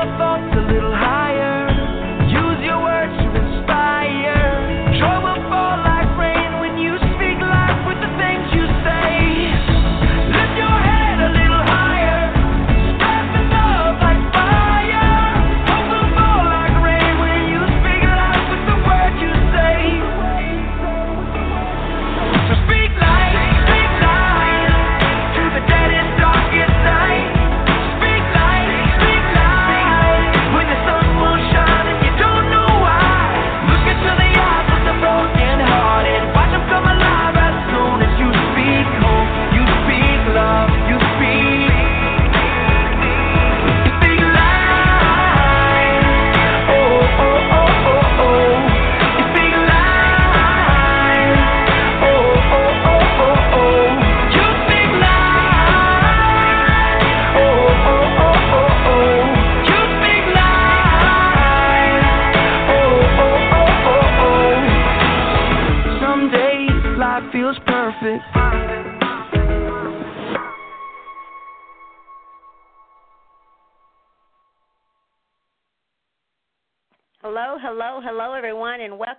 your thoughts a little higher.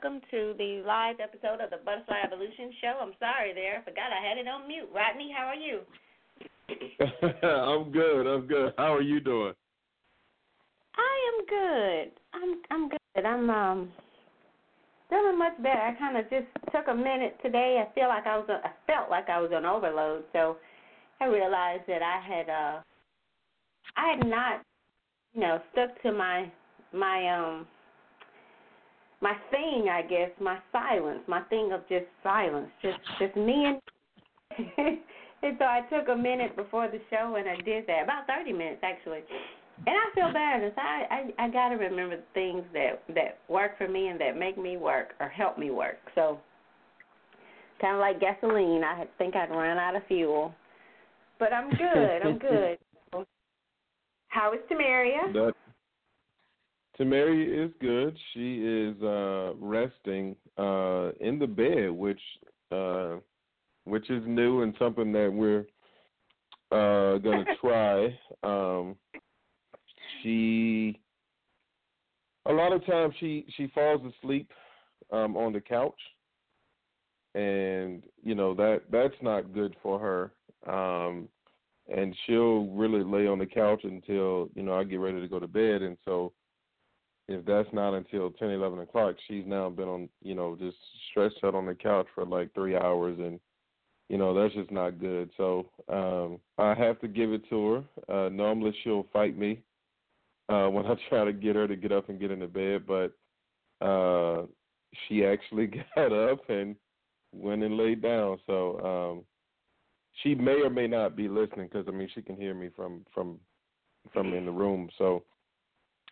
Welcome to the live episode of the Butterfly Evolution Show. I'm sorry there, I forgot I had it on mute. Rodney, how are you? I'm good. I'm good. How are you doing? I am good. I'm I'm good. I'm um feeling much better. I kind of just took a minute today. I feel like I was on, I felt like I was on overload, so I realized that I had uh I had not you know stuck to my my um my thing, I guess, my silence, my thing of just silence, just just me and and so I took a minute before the show and I did that, about thirty minutes actually. And I feel better. So I I, I got to remember the things that that work for me and that make me work or help me work. So kind of like gasoline, I think I'd run out of fuel, but I'm good. I'm good. How is Tamaria? That Tamari is good. She is uh resting uh in the bed, which uh which is new and something that we're uh gonna try. Um she a lot of times she she falls asleep um on the couch and you know that that's not good for her um and she'll really lay on the couch until you know I get ready to go to bed and so if that's not until ten, eleven o'clock, she's now been on, you know, just stretched out on the couch for like three hours, and you know that's just not good. So um I have to give it to her. Uh Normally she'll fight me uh when I try to get her to get up and get into bed, but uh, she actually got up and went and laid down. So um, she may or may not be listening because I mean she can hear me from from from in the room. So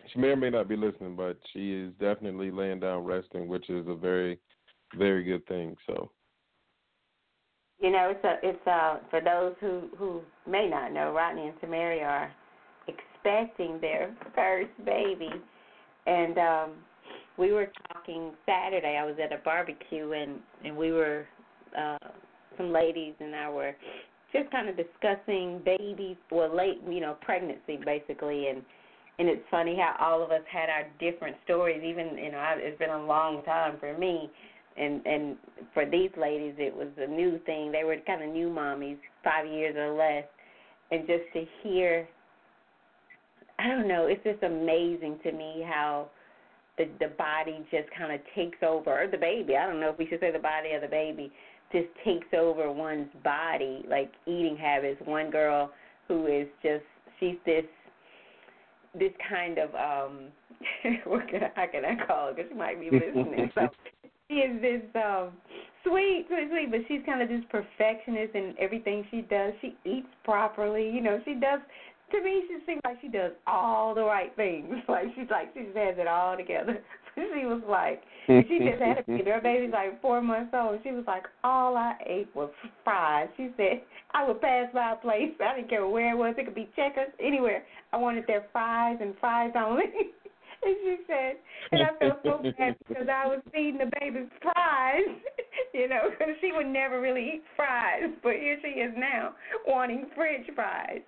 she may or may not be listening, but she is definitely laying down resting, which is a very very good thing. So You know, it's a it's uh for those who who may not know, Rodney and Tamari are expecting their first baby, and um we were talking Saturday. I was at a barbecue and and we were uh some ladies and I were just kind of discussing babies, well, late you know pregnancy basically, and and it's funny how all of us had our different stories. Even you know, it's been a long time for me. And and for these ladies it was a new thing. They were kind of new mommies five years or less. And just to hear i don't know it's just amazing to me how the the body just kind of takes over or the baby i don't know if we should say the body or the baby just takes over one's body. Like eating habits. One girl who is just she's this this kind of um what can I, how can I call it? Because she might be listening. so she is this um sweet, sweet, sweet, but she's kind of this perfectionist in everything she does. She eats properly, you know. She does. To me, she seems like she does all the right things. Like she's like she just has it all together. she was like, she just had a baby. Her baby's like four months old. She was like, all I ate was fries. She said I would pass by a place. I didn't care where it was. It could be Checkers, anywhere. I wanted their fries and fries only. And she said, and I felt so bad because I was feeding the baby fries, you know, because she would never really eat fries, but here she is now wanting French fries,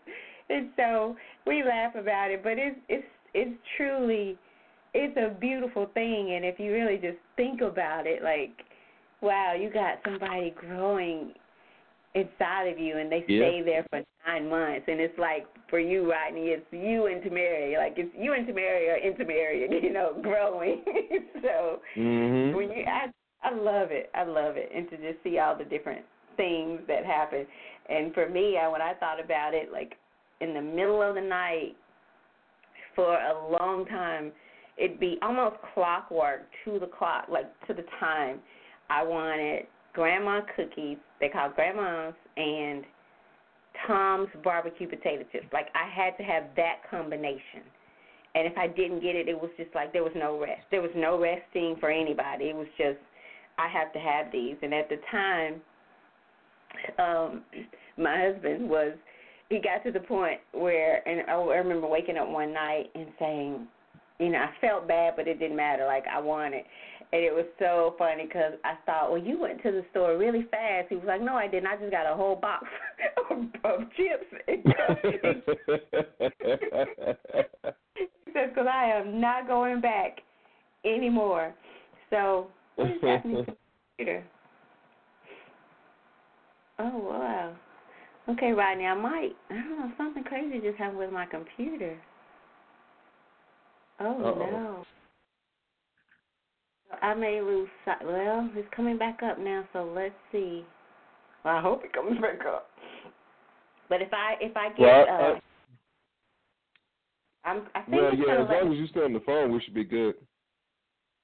and so we laugh about it, but it's it's it's truly it's a beautiful thing, and if you really just think about it, like, wow, you got somebody growing inside of you, and they Yeah. stay there for nine months, and it's like for you, Rodney, it's you and Tamari, like it's you and Tamari are in Tamari, you know, growing. so mhm. when you, I, I love it, I love it, and to just see all the different things that happen. And for me, I, when I thought about it, like in the middle of the night, for a long time, it'd be almost clockwork to the clock, like to the time. I wanted grandma cookies. They call grandma's and Tom's barbecue potato chips. Like I had to have that combination. And if I didn't get it, it was just like there was no rest. There was no resting for anybody. It was just I have to have these. And at the time, um, my husband was he got to the point where and I remember waking up one night and saying, you know, I felt bad, but it didn't matter. Like I wanted, it and it was so funny because I thought, well, you went to the store really fast. He was like, no, I didn't. I just got a whole box of, of chips. He says, because I am not going back anymore. So what is happening to the computer? Oh wow. Okay, Rodney, I might. I don't know. Something crazy just happened with my computer. Oh Uh-oh. no. I may lose sight. Well, it's coming back up now, so let's see. Well, I hope it comes back up. But if I if I get well, uh, uh, I'm I think well, it's yeah. As let long as you stay on the phone, we should be good.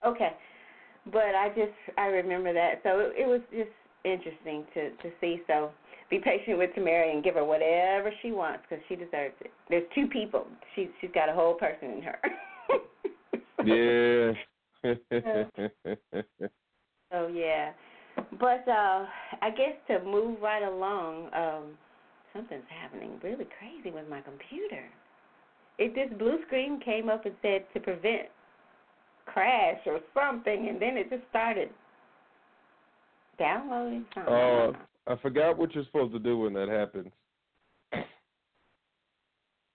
Okay, but I just I remember that, so it, it was just interesting to to see. So be patient with Tamara and give her whatever she wants because she deserves it. There's two people. She she's got a whole person in her. Yeah. So yeah, but uh I guess to move right along, um something's happening really crazy with my computer. It this blue screen came up and said to prevent crash or something, and then it just started downloading something. Uh. I forgot what you're supposed to do when that happens.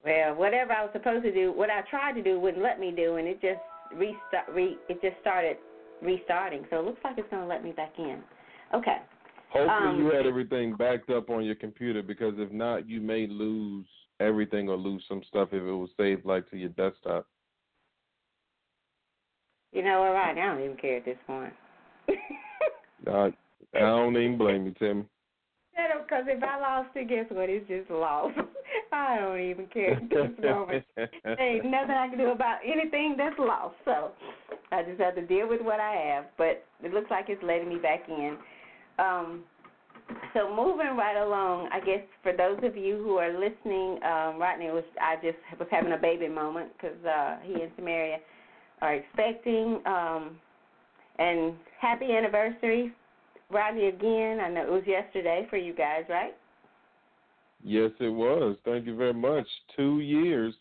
Well, whatever I was supposed to do, what I tried to do wouldn't let me do, and it just restart. Re, it just started restarting. So it looks like it's going to let me back in. Okay. Hopefully, Um, you had everything backed up on your computer because if not, you may lose everything or lose some stuff if it was saved like to your desktop. You know what? Right now, I don't even care at this point. Uh, I don't even blame you, Tim. Because if I lost it, guess what? It's just lost. I don't even care moment. There ain't nothing I can do about anything that's lost. So I just have to deal with what I have. But it looks like it's letting me back in. Um, so moving right along, I guess for those of you who are listening, um, Rodney was I just was having a baby moment because uh, he and Samaria are expecting. Um, and happy anniversary, Rodney again. I know it was yesterday for you guys, right? Yes, it was. Thank you very much. Two years.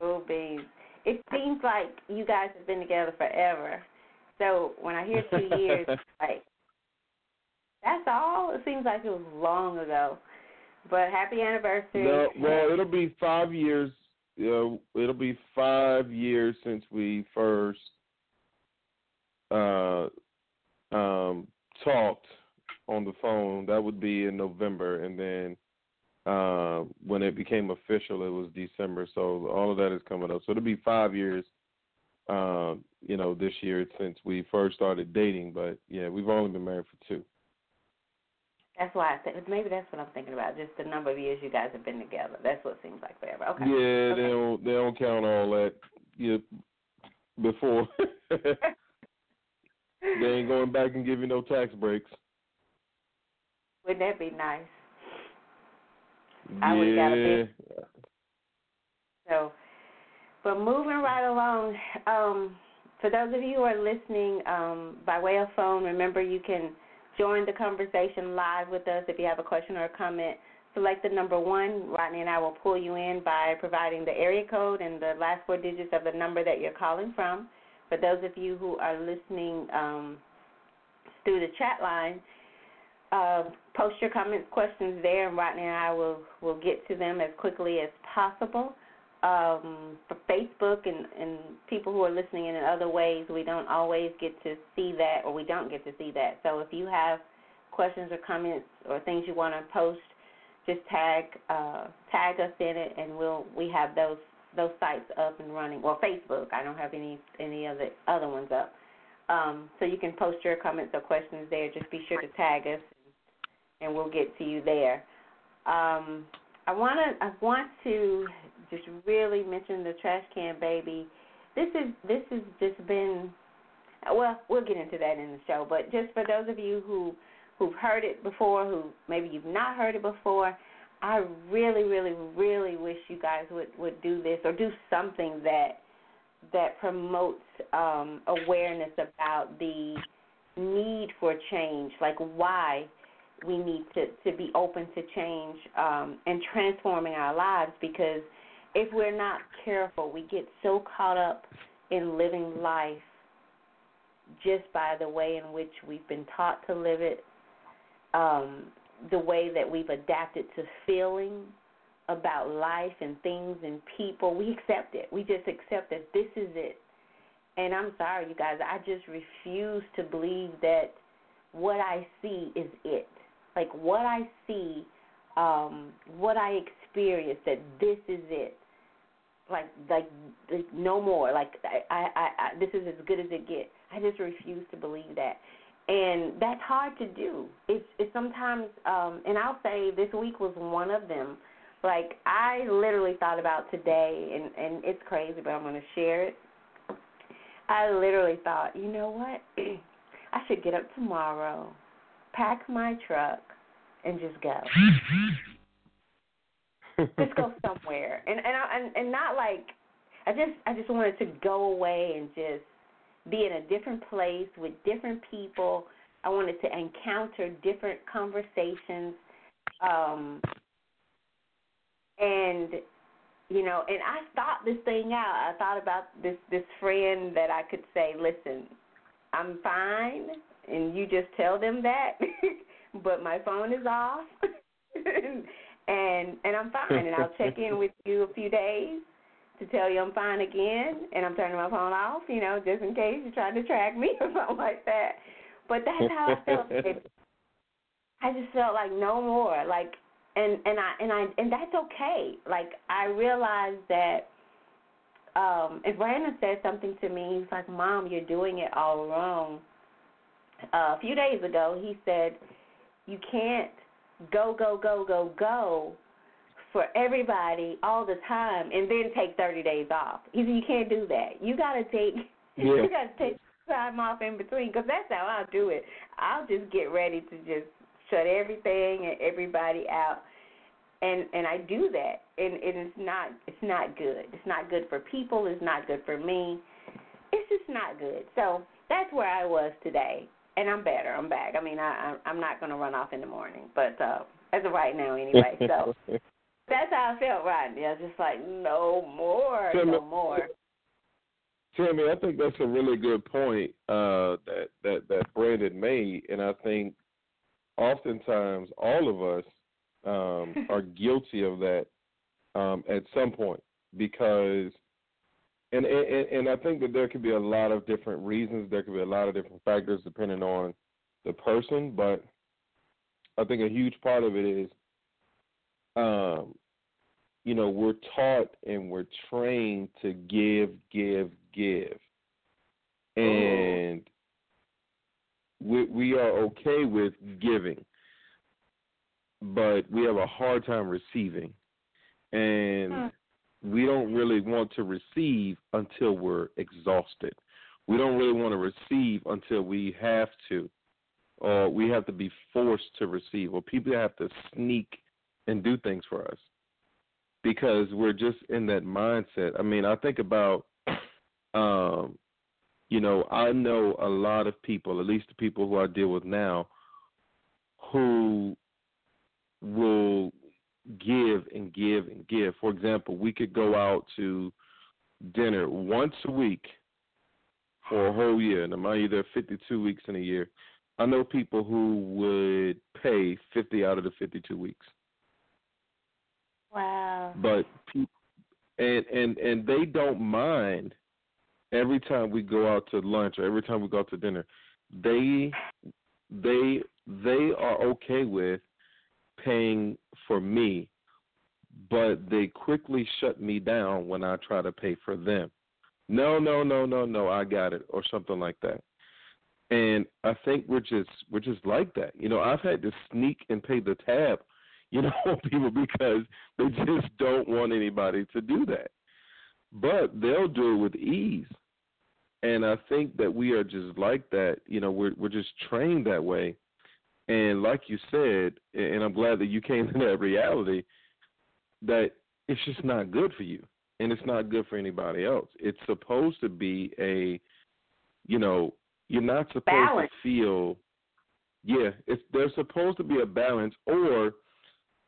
Oh, beans. It seems like you guys have been together forever. So when I hear two years, like that's all. It seems like it was long ago. But happy anniversary. No, well, it'll be five years. Uh, it'll be five years since we first uh, um, talked on the phone. That would be in November, and then uh, when it became official, it was December. So all of that is coming up. So it'll be five years. Um, you know, this year since we first started dating, but yeah, we've only been married for two. That's why I think maybe that's what I'm thinking about. Just the number of years you guys have been together. That's what seems like forever. Okay. Yeah, Okay. they don't they don't count all that yeah, before. they ain't going back and give you no tax breaks. Wouldn't that be nice? I would've got a yeah. big- So, but moving right along, um, for those of you who are listening um, by way of phone, remember you can join the conversation live with us if you have a question or a comment. Select the number one. Rodney and I will pull you in by providing the area code and the last four digits of the number that you're calling from. For those of you who are listening um, through the chat line, uh, post your comments, questions there, and Rodney and I will will get to them as quickly as possible. Um, for Facebook and, and people who are listening in other ways, we don't always get to see that, or we don't get to see that. So if you have questions or comments or things you want to post, just tag uh, tag us in it, and we'll we have those those sites up and running. Well, Facebook, I don't have any any other other ones up. Um, so you can post your comments or questions there. Just be sure to tag us, and we'll get to you there. Um, I want to I want to just really mention the trash can baby. This is this has just been well, we'll get into that in the show, but just for those of you who who've heard it before, who maybe you've not heard it before, I really, really, really wish you guys would would do this or do something that that promotes um, awareness about the need for change, like why we need to to be open to change um, and transforming our lives. Because if we're not careful, we get so caught up in living life just by the way in which we've been taught to live it, um, the way that we've adapted to feeling about life and things and people. We accept it. We just accept that this is it. And I'm sorry, you guys, I just refuse to believe that what I see is it. Like what I see, um, what I experience, that this is it. Like, like, like no more. Like, I, I, I, this is as good as it gets. I just refuse to believe that, and that's hard to do. It's, it's sometimes, um, and I'll say this week was one of them. Like, I literally thought about today, and and it's crazy, but I'm going to share it. I literally thought, you know what? I should get up tomorrow, pack my truck, and just go. just go somewhere, and and I, and and not like I just I just wanted to go away and just be in a different place with different people. I wanted to encounter different conversations, um, and you know, and I thought this thing out. I thought about this this friend that I could say, listen, I'm fine, and you just tell them that, but my phone is off, and and I'm fine, and I'll check in with you a few days to tell you I'm fine again, and I'm turning my phone off, you know, just in case you're trying to track me or something like that. But that's how I felt. I just felt like no more, like, and and I and I and that's okay. Like I realized that. Um, if Brandon said something to me, he's like, "Mom, you're doing it all wrong." Uh, a few days ago, he said, "You can't go, go, go, go, go." For everybody all the time and then take 30 days off. He said you can't do that. You got to take Yeah. you got to take time off in between because that's how I'll do it. I'll just get ready to just shut everything and everybody out, and and I do that, and, and it's not it's not good. It's not good for people. It's not good for me. It's just not good. So that's where I was today, and I'm better. I'm back. I mean, I I- I'm not going to run off in the morning, but uh, as of right now, anyway. So that's how I felt, Rodney. I was just like, no more, no more. Tammy, I think that's a really good point uh, that that that Brandon made, and I think oftentimes all of us um, are guilty of that um, at some point because, and, and and I think that there could be a lot of different reasons. There could be a lot of different factors depending on the person, but I think a huge part of it is, um, you know, we're taught and we're trained to give, give, give, and we we are okay with giving, but we have a hard time receiving, and Hmm. we don't really want to receive until we're exhausted. We don't really want to receive until we have to, or we have to be forced to receive, or people have to sneak and do things for us because we're just in that mindset. I mean, I think about, um, you know, I know a lot of people, at least the people who I deal with now, who will give and give and give. For example, we could go out to dinner once a week for a whole year. And mind you, there are 52 weeks in a year. I know people who would pay 50 out of the 52 weeks Wow. but and and and they don't mind every time we go out to lunch or every time we go out to dinner. They they they are okay with paying for me but they quickly shut me down when I try to pay for them. No no no no no I got it or something like that. And I think we're just we're just like that. You know I've had to sneak and pay the tab you know people because they just don't want anybody to do that. But they'll do it with ease. And I think that we are just like that. You know, we're we're just trained that way. And like you said, and I'm glad that you came to that reality, that it's just not good for you. And it's not good for anybody else. It's supposed to be a you know, you're not supposed Balance. to feel yeah, it's there's supposed to be a balance or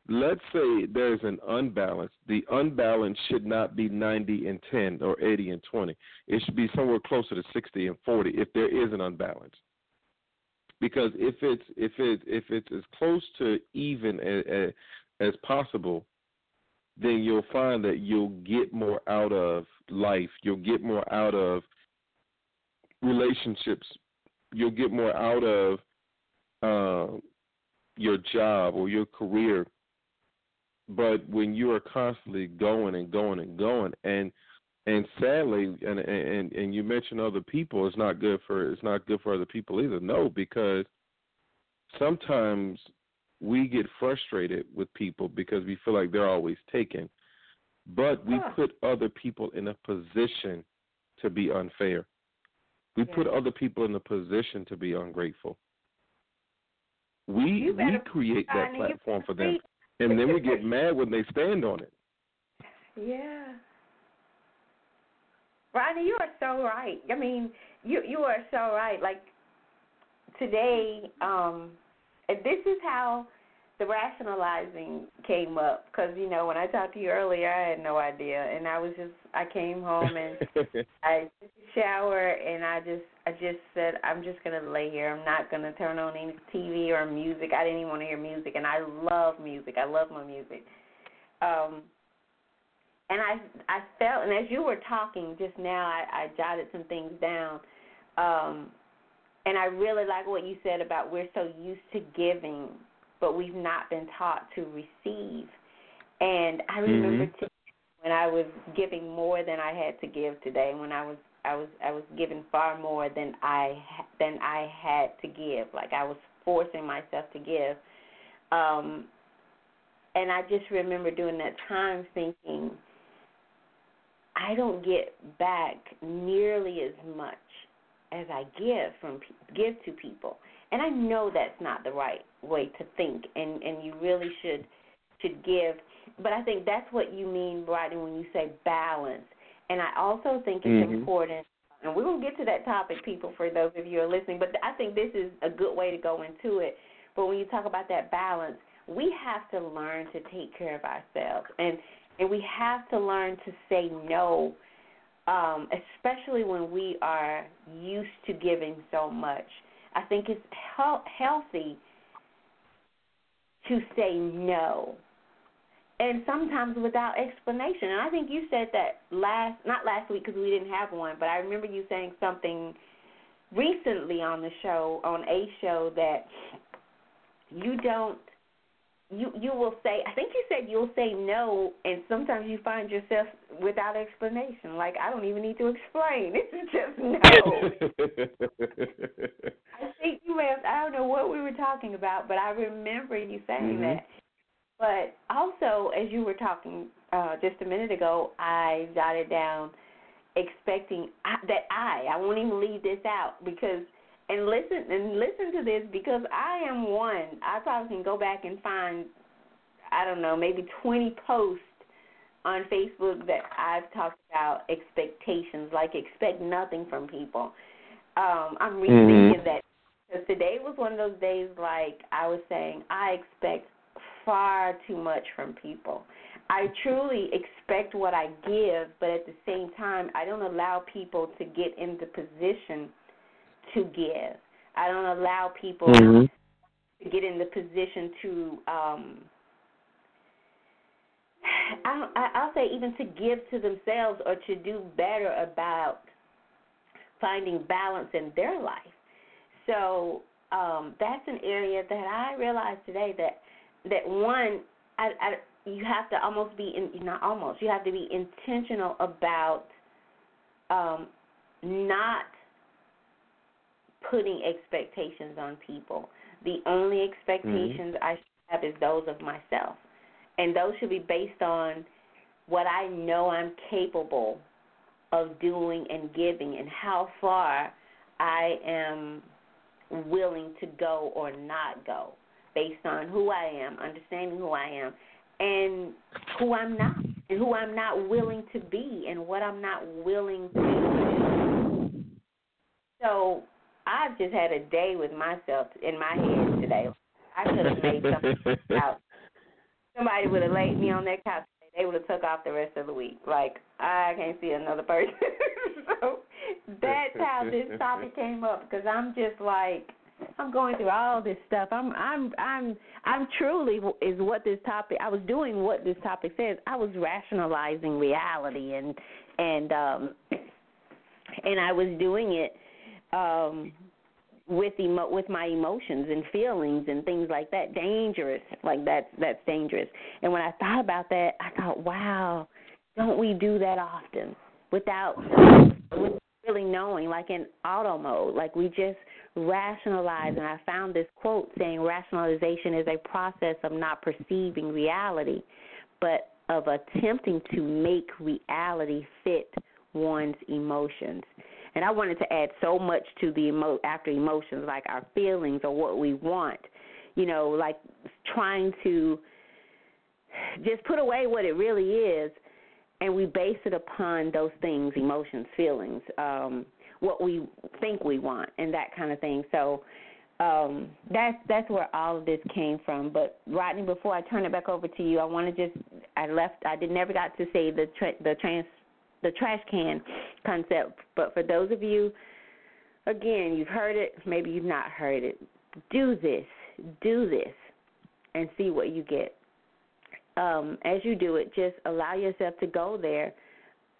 let's say there's an unbalance. The unbalance should not be 90 and 10 or 80 and 20. It should be somewhere closer to 60 and 40 if there is an unbalance. Because if it's if it if it's as close to even as, as possible, then you'll find that you'll get more out of life. You'll get more out of relationships. You'll get more out of uh, your job or your career but when you are constantly going and going and going and and sadly and and and you mentioned other people it's not good for it's not good for other people either. No because sometimes we get frustrated with people because we feel like they're always taken. But we put other people in a position to be unfair. We Yeah. put other people in a position to be ungrateful. We we create that platform for them and then we get mad when they stand on it. Yeah. Rodney, you are so right. I mean, you you are so right. Like today, um, and this is how the rationalizing came up. Because you know, when I talked to you earlier, I had no idea, and I was just I came home and I took a shower and I just I just said I'm just gonna lay here. I'm not gonna turn on any TV or music. I didn't even want to hear music, and I love music. I love my music. Um, and I I felt, and as you were talking just now, I, I jotted some things down. Um, and I really like what you said about we're so used to giving, but we've not been taught to receive. And I remember Mhm. t- when I was giving more than I had to give today. When I was I was I was giving far more than I than I had to give. Like I was forcing myself to give. Um, and I just remember during that time thinking, I don't get back nearly as much as I give from give to people. And I know that's not the right way to think and and you really should should give, but I think that's what you mean Rodney when you say balance. And I also think it's Mhm. important and we're going to get to that topic people for those of you who are listening, but I think this is a good way to go into it. But when you talk about that balance, we have to learn to take care of ourselves and and we have to learn to say no um, especially when we are used to giving so much. I think it's he- healthy to say no, and sometimes without explanation. And I think you said that last, not last week because we didn't have one, but I remember you saying something recently on the show, on a show, that you don't. You you will say I think you said you'll say no and sometimes you find yourself without explanation. Like I don't even need to explain. It's just no. I think you may have, I don't know what we were talking about, but I remember you saying Mhm. that. But also, as you were talking uh, just a minute ago, I jotted down expecting I, that I, I won't even leave this out because, and listen and listen to this because I am one. I probably can go back and find, I don't know, maybe 20 posts on Facebook that I've talked about expectations, like expect nothing from people. Um, I'm rethinking Mhm. that because today was one of those days like I was saying I expect far too much from people. I truly expect what I give, but at the same time, I don't allow people to get in the position to give. I don't allow people Mhm. to get in the position to um I, I I'll say even to give to themselves or to do better about finding balance in their life. So um, that's an area that I realized today that that one I, I you have to almost be in not almost you have to be intentional about um, not putting expectations on people. The only expectations mm-hmm. I should have is those of myself, and those should be based on what I know I'm capable of doing and giving, and how far I am willing to go or not go, based on who I am, understanding who I am, and who I'm not, and who I'm not willing to be, and what I'm not willing to do. So I've just had a day with myself in my head today. I could have made something out. Somebody would have laid me on that couch. They would have took off the rest of the week. Like I can't see another person. so that's how this topic came up because I'm just like I'm going through all this stuff. I'm I'm I'm I'm truly is what this topic. I was doing what this topic says. I was rationalizing reality and and um and I was doing it um with emo- with my emotions and feelings and things like that dangerous like that's that's dangerous. And when i thought about that i thought wow don't we do that often without with really knowing like in auto mode? Like we just rationalize and i found this quote saying rationalization is a process of not perceiving reality but of attempting to make reality fit one's emotions and I wanted to add so much to the emo- after emotions, like our feelings or what we want. You know, like trying to just put away what it really is, and we base it upon those things, emotions, feelings, um, what we think we want, and that kind of thing. So um, that's that's where all of this came from. But Rodney, before I turn it back over to you, I want to just I left I did never got to say the tra- the trans the trash can concept. But for those of you, again, you've heard it, maybe you've not heard it. Do this, do this, and see what you get. Um, as you do it, just allow yourself to go there.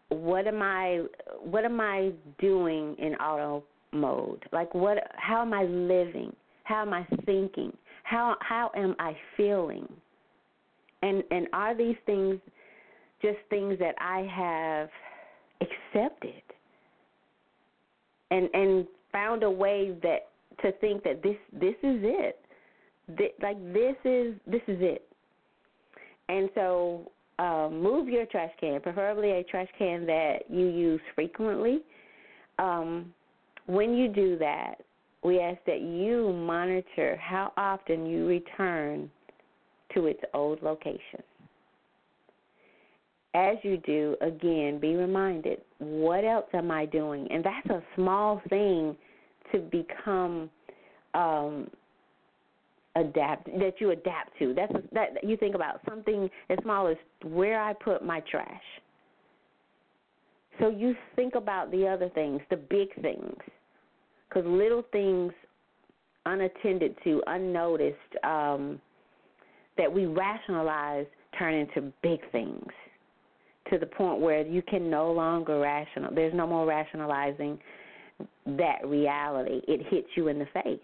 What am I? What am I doing in auto mode? Like what? How am I living? How am I thinking? How how am I feeling? And and are these things just things that I have accepted and and found a way that to think that this this is it Th- like this is this is it and so um, move your trash can, preferably a trash can that you use frequently. Um, when you do that, we ask that you monitor how often you return to its old location. As you do, again, be reminded what else am I doing? And that's a small thing to become um, adapt that you adapt to. That's that you think about something as small as where I put my trash. So you think about the other things, the big things, because little things unattended to, unnoticed, um, that we rationalize turn into big things to the point where you can no longer rational. There's no more rationalizing that reality. It hits you in the face.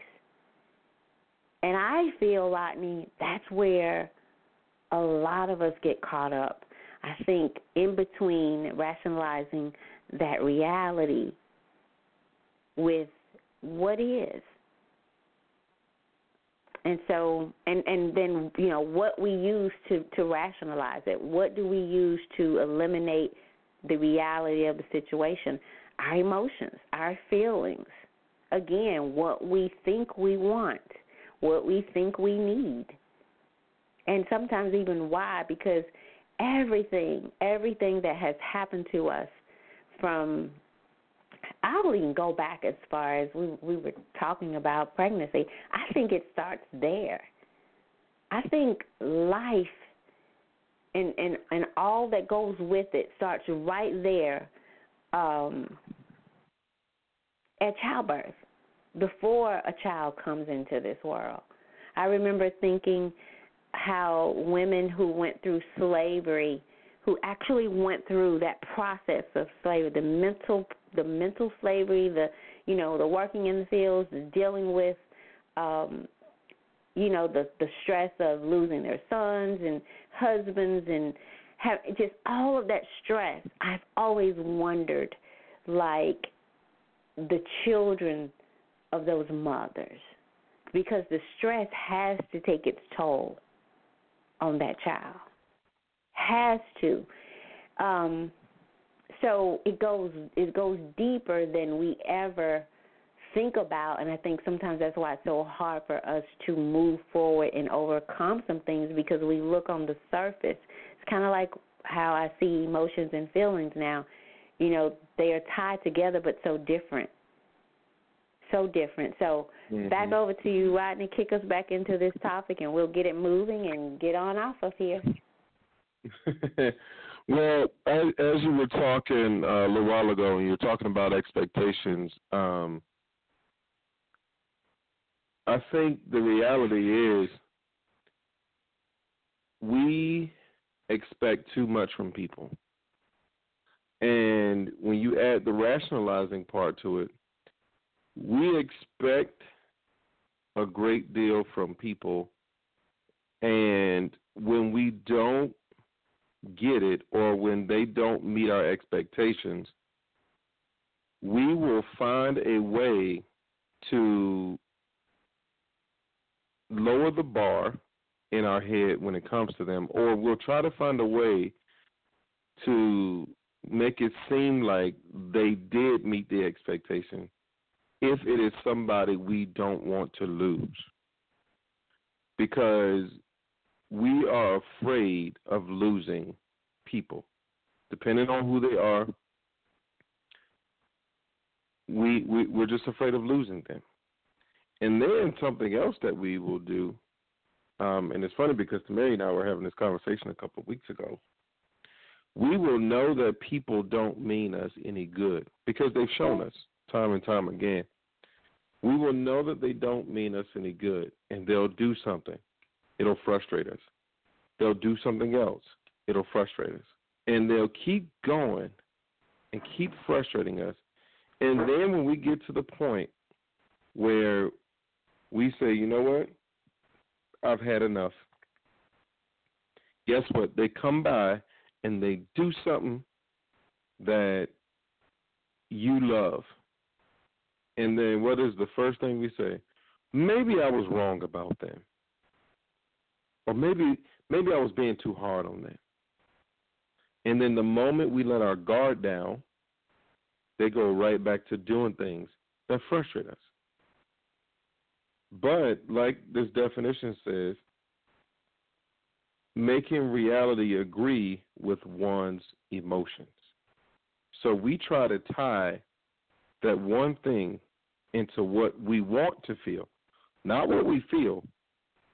And I feel, Rodney, that's where a lot of us get caught up. I think in between rationalizing that reality with what is. And so and and then you know what we use to to rationalize it. What do we use to eliminate the reality of the situation? Our emotions, our feelings. Again, what we think we want what we think we need. And sometimes even why, because everything, everything that has happened to us from I'll even go back as far as we we were talking about pregnancy. I think it starts there. I think life and and and all that goes with it starts right there um, at childbirth before a child comes into this world. I remember thinking how women who went through slavery, who actually went through that process of slavery, the mental the mental slavery, the you know, the working in the fields, the dealing with um you know, the the stress of losing their sons and husbands and have just all of that stress. I've always wondered like the children of those mothers because the stress has to take its toll on that child. Has to. Um, so it goes it goes deeper than we ever think about and I think sometimes that's why it's so hard for us to move forward and overcome some things because we look on the surface. It's kind of like how I see emotions and feelings now. You know, they are tied together but so different so different. So mm-hmm. back over to you, Rodney. Kick us back into this topic, and we'll get it moving and get on off of here. well, as, as, you were talking uh, a little while ago, and you were talking about expectations, um, I think the reality is we expect too much from people. And when you add the rationalizing part to it, we expect a great deal from people, and when we don't get it or when they don't meet our expectations, we will find a way to lower the bar in our head when it comes to them, or we'll try to find a way to make it seem like they did meet the expectation if it is somebody we don't want to lose. Because we are afraid of losing people. Depending on who they are, we, we we're just afraid of losing them. And then something else that we will do, um, and it's funny because Mary and I were having this conversation a couple of weeks ago. We will know that people don't mean us any good because they've shown us time and time again. We will know that they don't mean us any good, and they'll do something. It'll frustrate us. They'll do something else. It'll frustrate us. And they'll keep going and keep frustrating us. And then when we get to the point where we say, you know what? I've had enough. Guess what? They come by and they do something that you love. And then what is the first thing we say? Maybe I was wrong about them. Or maybe maybe I was being too hard on them. And then the moment we let our guard down, they go right back to doing things that frustrate us. But like this definition says, making reality agree with one's emotions. So we try to tie that one thing into what we want to feel. Not what we feel,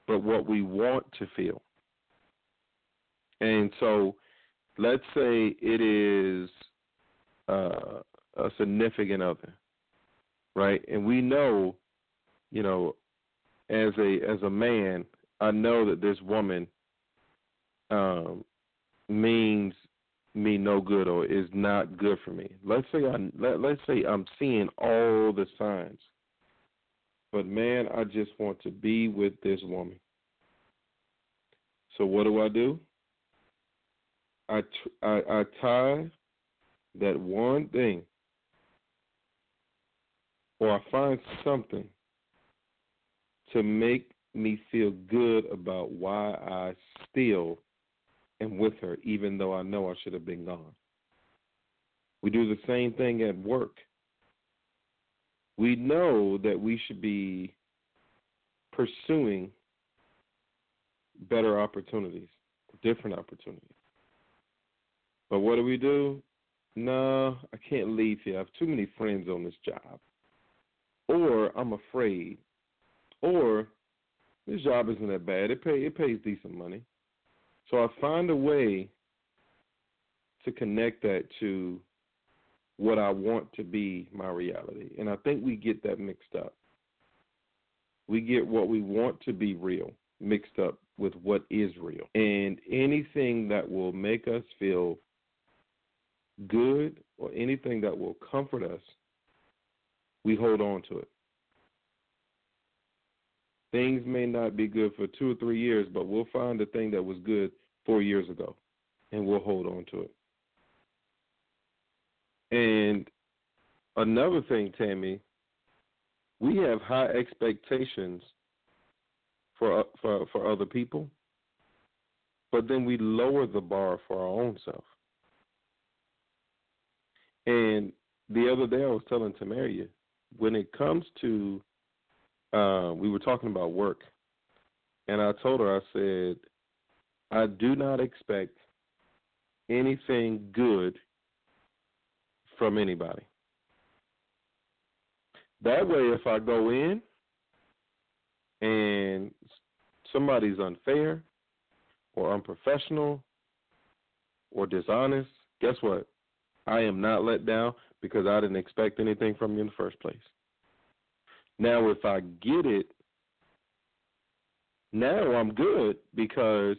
but what we want to feel. And so let's say it is uh, a significant other, right? And we know, you know, as a as a man, I know that this woman um, means me no good or is not good for me. Let's say I let, let's say I'm seeing all the signs, but man, I just want to be with this woman. So what do I do? I I, I tie that one thing, or I find something to make me feel good about why I still am with her, even though I know I should have been gone. We do the same thing at work. We know that we should be pursuing better opportunities, different opportunities. But what do we do? No, I can't leave here. I have too many friends on this job. Or I'm afraid. Or this job isn't that bad. It pay it pays decent money. So I find a way to connect that to what I want to be my reality. And I think we get that mixed up. We get what we want to be real mixed up with what is real. And anything that will make us feel good or anything that will comfort us, we hold on to it. Things may not be good for two or three years, but we'll find the thing that was good four years ago and we'll hold on to it. And another thing, Tammy, we have high expectations for for for other people, but then we lower the bar for our own self. And the other day, I was telling Tamaria, when it comes to, uh, we were talking about work, and I told her, I said, I do not expect anything good from anybody. That way, if I go in and somebody's unfair or unprofessional or dishonest, guess what? I am not let down because I didn't expect anything from you in the first place. Now, if I get it, now I'm good because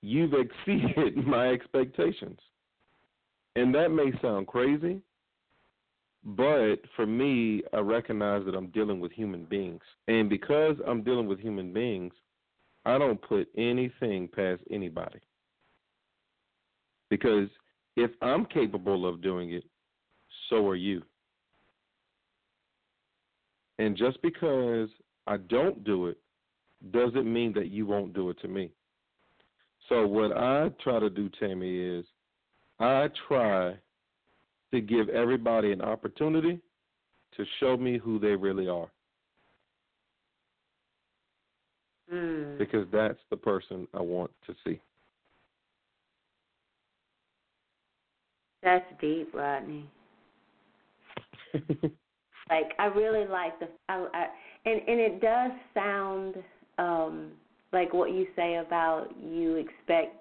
you've exceeded my expectations. And that may sound crazy, but for me, I recognize that I'm dealing with human beings. And because I'm dealing with human beings, I don't put anything past anybody. Because if I'm capable of doing it, so are you. And just because I don't do it doesn't mean that you won't do it to me. So what I try to do, Tammy, is I try to give everybody an opportunity to show me who they really are. Mm. Because that's the person I want to see. That's deep, Rodney. like I really like the I, I and and it does sound um like what you say about you expect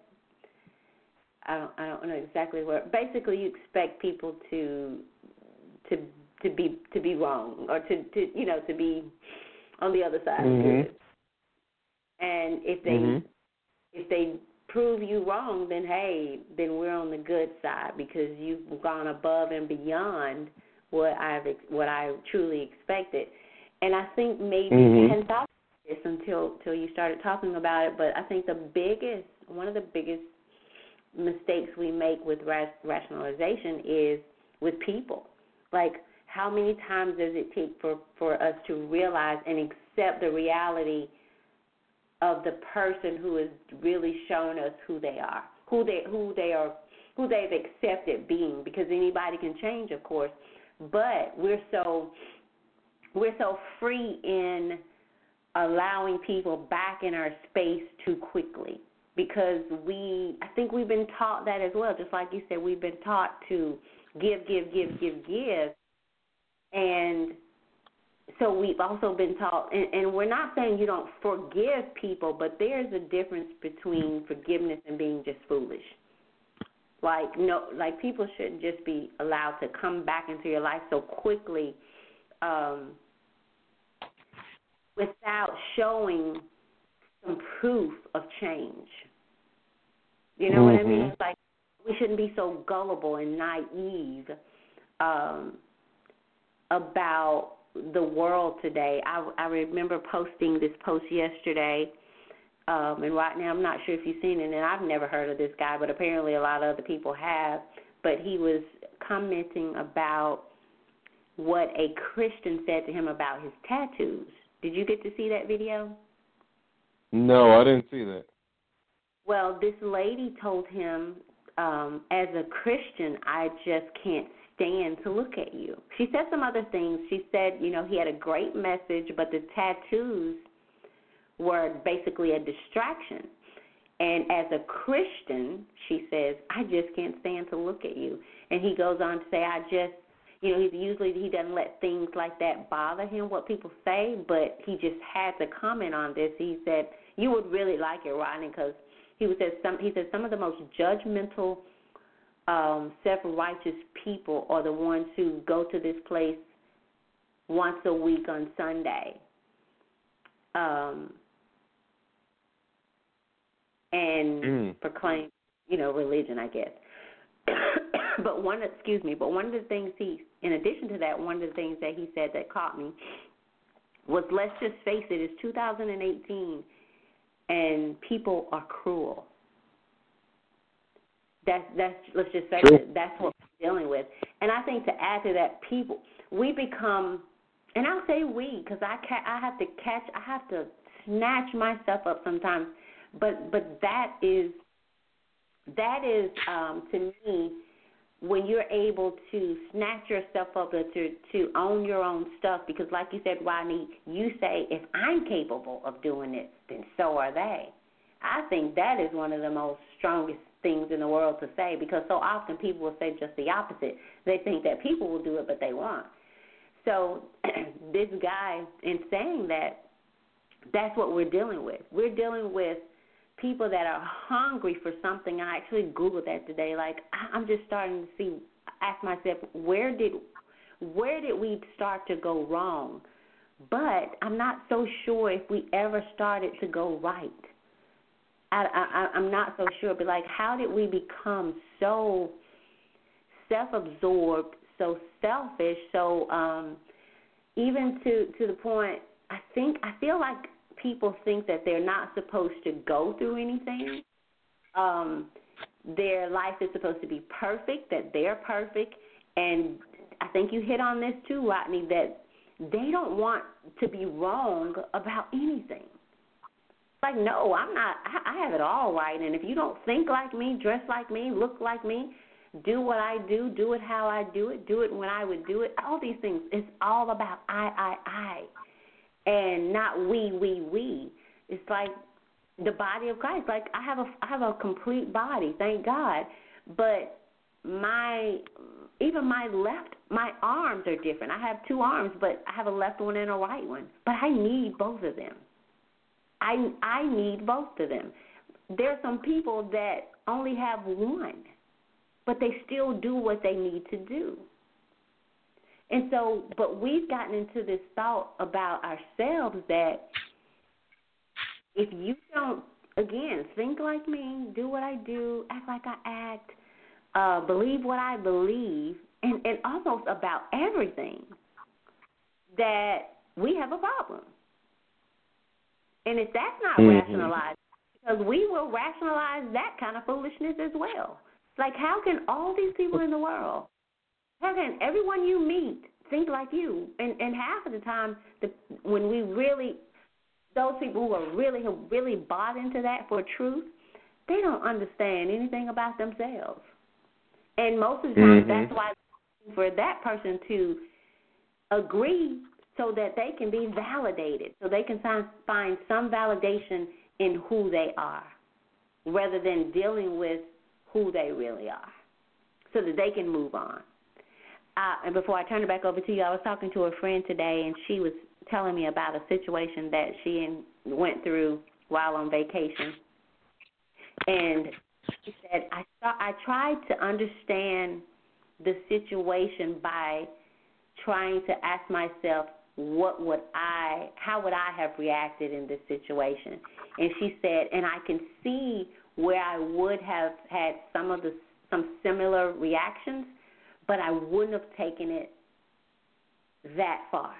I don't I don't know exactly what basically you expect people to to to be to be wrong or to to you know to be on the other side Mhm. of good. And if they Mhm. if they prove you wrong, then hey, then we're on the good side because you've gone above and beyond what I've what I truly expected. And I think maybe Mhm. I hadn't thought of this until until you started talking about it. But I think the biggest one of the biggest mistakes we make with rationalization is with people. Like how many times does it take for for us to realize and accept the reality of the person who has really shown us who they are, who they who they are who they've accepted being because anybody can change, of course. But we're so we're so free in allowing people back in our space too quickly because we I think we've been taught that as well. Just like you said, we've been taught to give, give, give, give, give, and so we've also been taught, and, and we're not saying you don't forgive people, but there's a difference between forgiveness and being just foolish. Like no, like people shouldn't just be allowed to come back into your life so quickly, um, without showing some proof of change. You know what I mean? Mhm. It's like we shouldn't be so gullible and naive um, about the world today. I, I remember posting this post yesterday, um, and right now I'm not sure if you've seen it, and I've never heard of this guy, but apparently a lot of other people have. But he was commenting about what a Christian said to him about his tattoos. Did you get to see that video? No, I didn't see that. Well, this lady told him, um, as a Christian, I just can't stand to look at you. She said some other things. She said, you know, he had a great message, but the tattoos were basically a distraction. And as a Christian, she says, I just can't stand to look at you. And he goes on to say, I just, you know, he's usually he doesn't let things like that bother him, what people say, but he just had to comment on this. He said, you would really like it, Rodney, because he was said some. He said some of the most judgmental, um, self-righteous people are the ones who go to this place once a week on Sunday. Um, and Mm. proclaim, you know, religion, I guess. but one, excuse me, but one of the things he, in addition to that, one of the things that he said that caught me was, let's just face it, it's 2018, and people are cruel. That's that's let's just say that that's what we're dealing with. And I think to add to that, people we become, and I'll say we because I ca- I have to catch, I have to snatch myself up sometimes. But but that is that is um, to me when you're able to snatch yourself up to to own your own stuff because like you said Rodney you say if I'm capable of doing it then so are they. I think that is one of the most strongest things in the world to say because so often people will say just the opposite. They think that people will do it but they won't. So this guy in saying that that's what we're dealing with. We're dealing with people that are hungry for something. I actually googled that today. Like I'm just starting to see, ask myself, where did, where did we start to go wrong? But I'm not so sure if we ever started to go right. I, I I'm not so sure. But like, how did we become so self-absorbed, so selfish, so um, even to to the point? I think I feel like people think that they're not supposed to go through anything. Um, their life is supposed to be perfect, that they're perfect. And I think you hit on this too, Rodney, that they don't want to be wrong about anything. Like, no, I'm not, I, I have it all right. And if you don't think like me, dress like me, look like me, do what I do, do it how I do it, do it when I would do it, all these things, it's all about I, I, I and not we, we, we. It's like the body of Christ. Like I have a I have a complete body, thank God. But my even my left my arms are different. I have two arms, but I have a left one and a right one. But I need both of them. I I need both of them. There are some people that only have one, but they still do what they need to do. And so, but we've gotten into this thought about ourselves that if you don't, again, think like me, do what I do, act like I act, uh, believe what I believe, and, and almost about everything, that we have a problem. And if that's not Mhm. rationalized, because we will rationalize that kind of foolishness as well. Like, how can all these people in the world can everyone you meet think like you? And and half of the time, the when we really, those people who are really who really bought into that for truth, they don't understand anything about themselves. And most of the time, Mhm. that's why for that person to agree so that they can be validated, so they can find, find some validation in who they are, rather than dealing with who they really are, so that they can move on. Uh, and before I turn it back over to you, I was talking to a friend today, and she was telling me about a situation that she went through while on vacation. And she said, I, I tried to understand the situation by trying to ask myself, what would I, how would I have reacted in this situation? And she said, and I can see where I would have had some of the some similar reactions, but I wouldn't have taken it that far.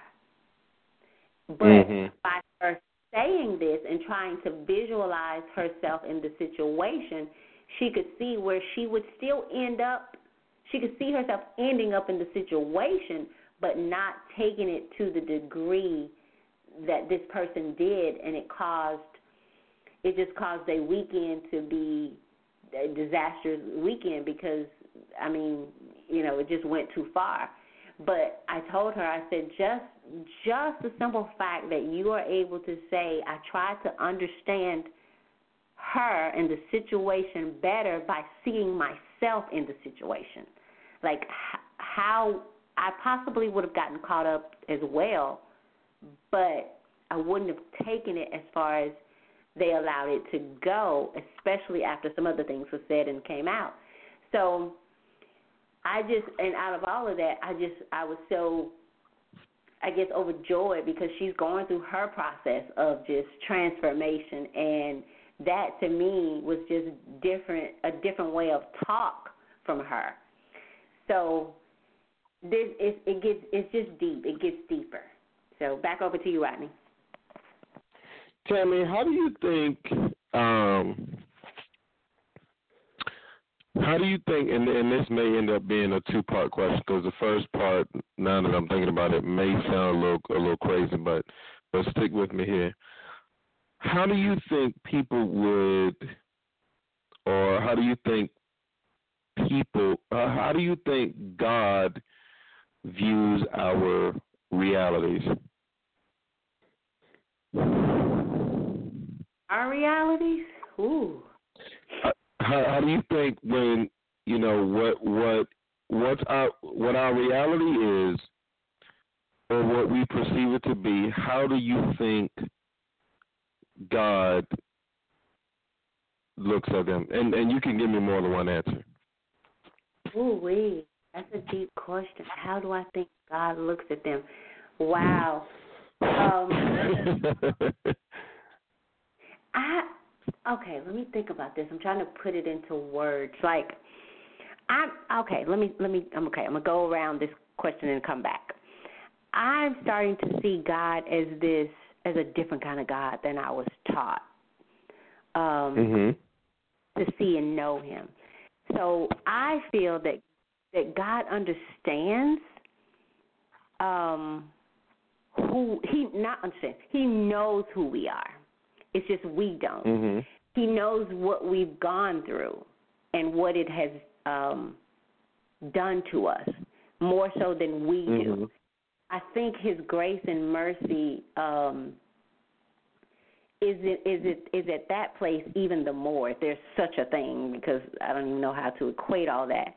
But Mhm. by her saying this and trying to visualize herself in the situation, she could see where she would still end up. She could see herself ending up in the situation, but not taking it to the degree that this person did, and it caused it just caused a weekend to be a disastrous weekend because I mean, you know, it just went too far. But I told her, I said, just just the simple fact that you are able to say, I tried to understand her and the situation better by seeing myself in the situation. Like how I possibly would have gotten caught up as well, but I wouldn't have taken it as far as they allowed it to go, especially after some other things were said and came out. So I just and out of all of that, I just I was so I guess overjoyed because she's going through her process of just transformation and that to me was just different a different way of talk from her. So this it, it gets it's just deep. It gets deeper. So back over to you, Rodney. Tammy, how do you think? Um, how do you think? And, and this may end up being a two-part question because the first part, now that I'm thinking about it, may sound a little a little crazy, but but stick with me here. How do you think people would, or how do you think people? Uh, how do you think God views our realities? Our realities? Ooh. How, how do you think when you know what what what's our what our reality is or what we perceive it to be how do you think god looks at them and and you can give me more than one answer Ooh wee. That's a deep question. How do I think God looks at them? Wow. Um I okay, let me think about this. I'm trying to put it into words. Like I'm okay, let me let me I'm okay, I'm gonna go around this question and come back. I'm starting to see God as this as a different kind of God than I was taught. Um mhm to see and know him. So I feel that that God understands um who he not understand. He knows who we are. It's just we don't. mhm He knows what we've gone through and what it has um done to us more so than we do. mhm I think His grace and mercy um, is it is it is at that place even the more. If there's such a thing, because I don't even know how to equate all that.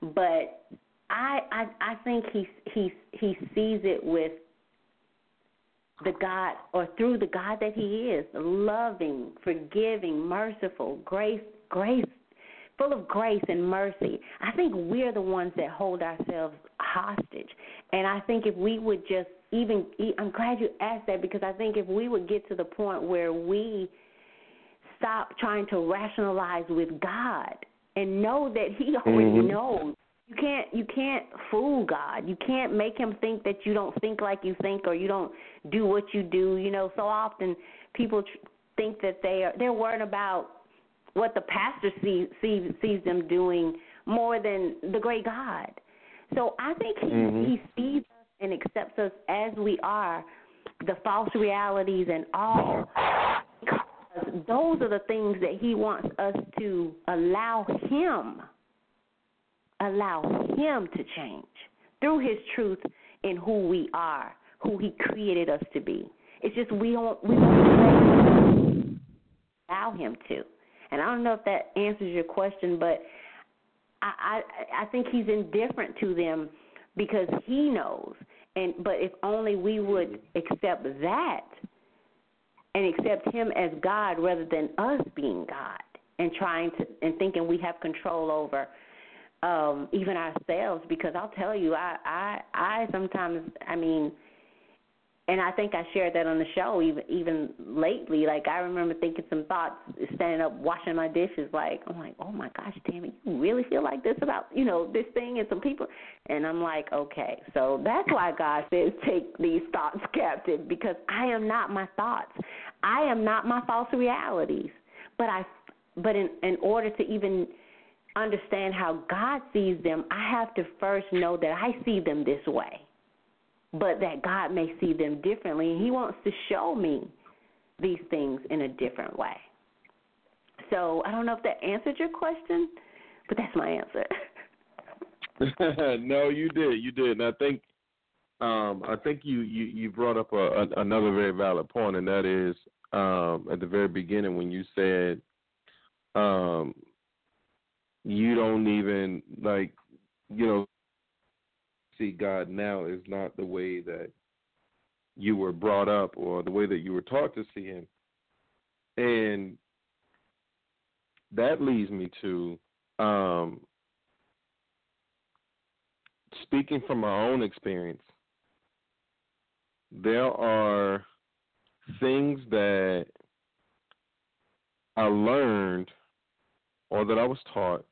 But I I, I think he he he sees it with the God or through the God that He is, loving, forgiving, merciful, grace grace full of grace and mercy. I think we're the ones that hold ourselves hostage. And I think if we would just even, I'm glad you asked that because I think if we would get to the point where we stop trying to rationalize with God and know that He already Mhm. knows. You can't you can't fool God. You can't make him think that you don't think like you think or you don't do what you do. You know, so often people tr- think that they are they're worried about what the pastor sees sees sees them doing more than the great God. So I think he Mhm. he sees us and accepts us as we are, the false realities and all. Because those are the things that he wants us to allow him allow Him to change through His truth in who we are, who He created us to be. It's just we don't we don't allow Him to. And I don't know if that answers your question, but I I, I think He's indifferent to them because He knows. And but if only we would accept that and accept him as God rather than us being God and trying to and thinking we have control over um even ourselves because I'll tell you I I I sometimes I mean and I think I shared that on the show even even lately. Like I remember thinking some thoughts standing up washing my dishes like I'm like, Oh my gosh, damn it, you really feel like this about, you know, this thing and some people and I'm like, Okay. So that's why God says take these thoughts captive because I am not my thoughts. I am not my false realities. But I but in in order to even understand how God sees them, I have to first know that I see them this way but that God may see them differently, and He wants to show me these things in a different way. So I don't know if that answered your question, but that's my answer. no, you did, you did, and I think, um, I think you you you brought up a, a, another very valid point, and that is um, at the very beginning when you said um, you don't even like, you know, see God now is not the way that you were brought up or the way that you were taught to see Him. And that leads me to um, speaking from my own experience. There are things that I learned or that I was taught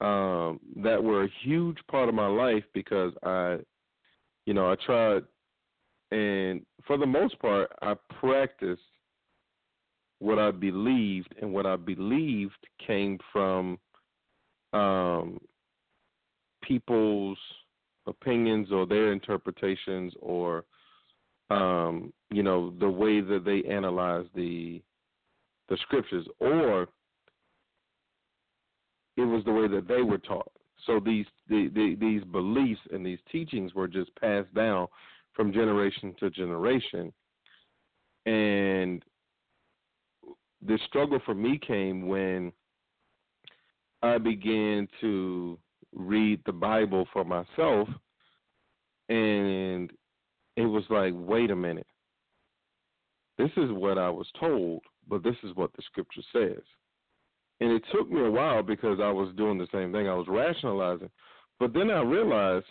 um, that were a huge part of my life because I, you know, I tried, and for the most part, I practiced what I believed, and what I believed came from um, people's opinions or their interpretations or um, you know the way that they analyze the the scriptures or it was the way that they were taught. So these the, the, these beliefs and these teachings were just passed down from generation to generation. And the struggle for me came when I began to read the Bible for myself and it was like, wait a minute. This is what I was told, but this is what the scripture says. And it took me a while because I was doing the same thing. I was rationalizing. But then I realized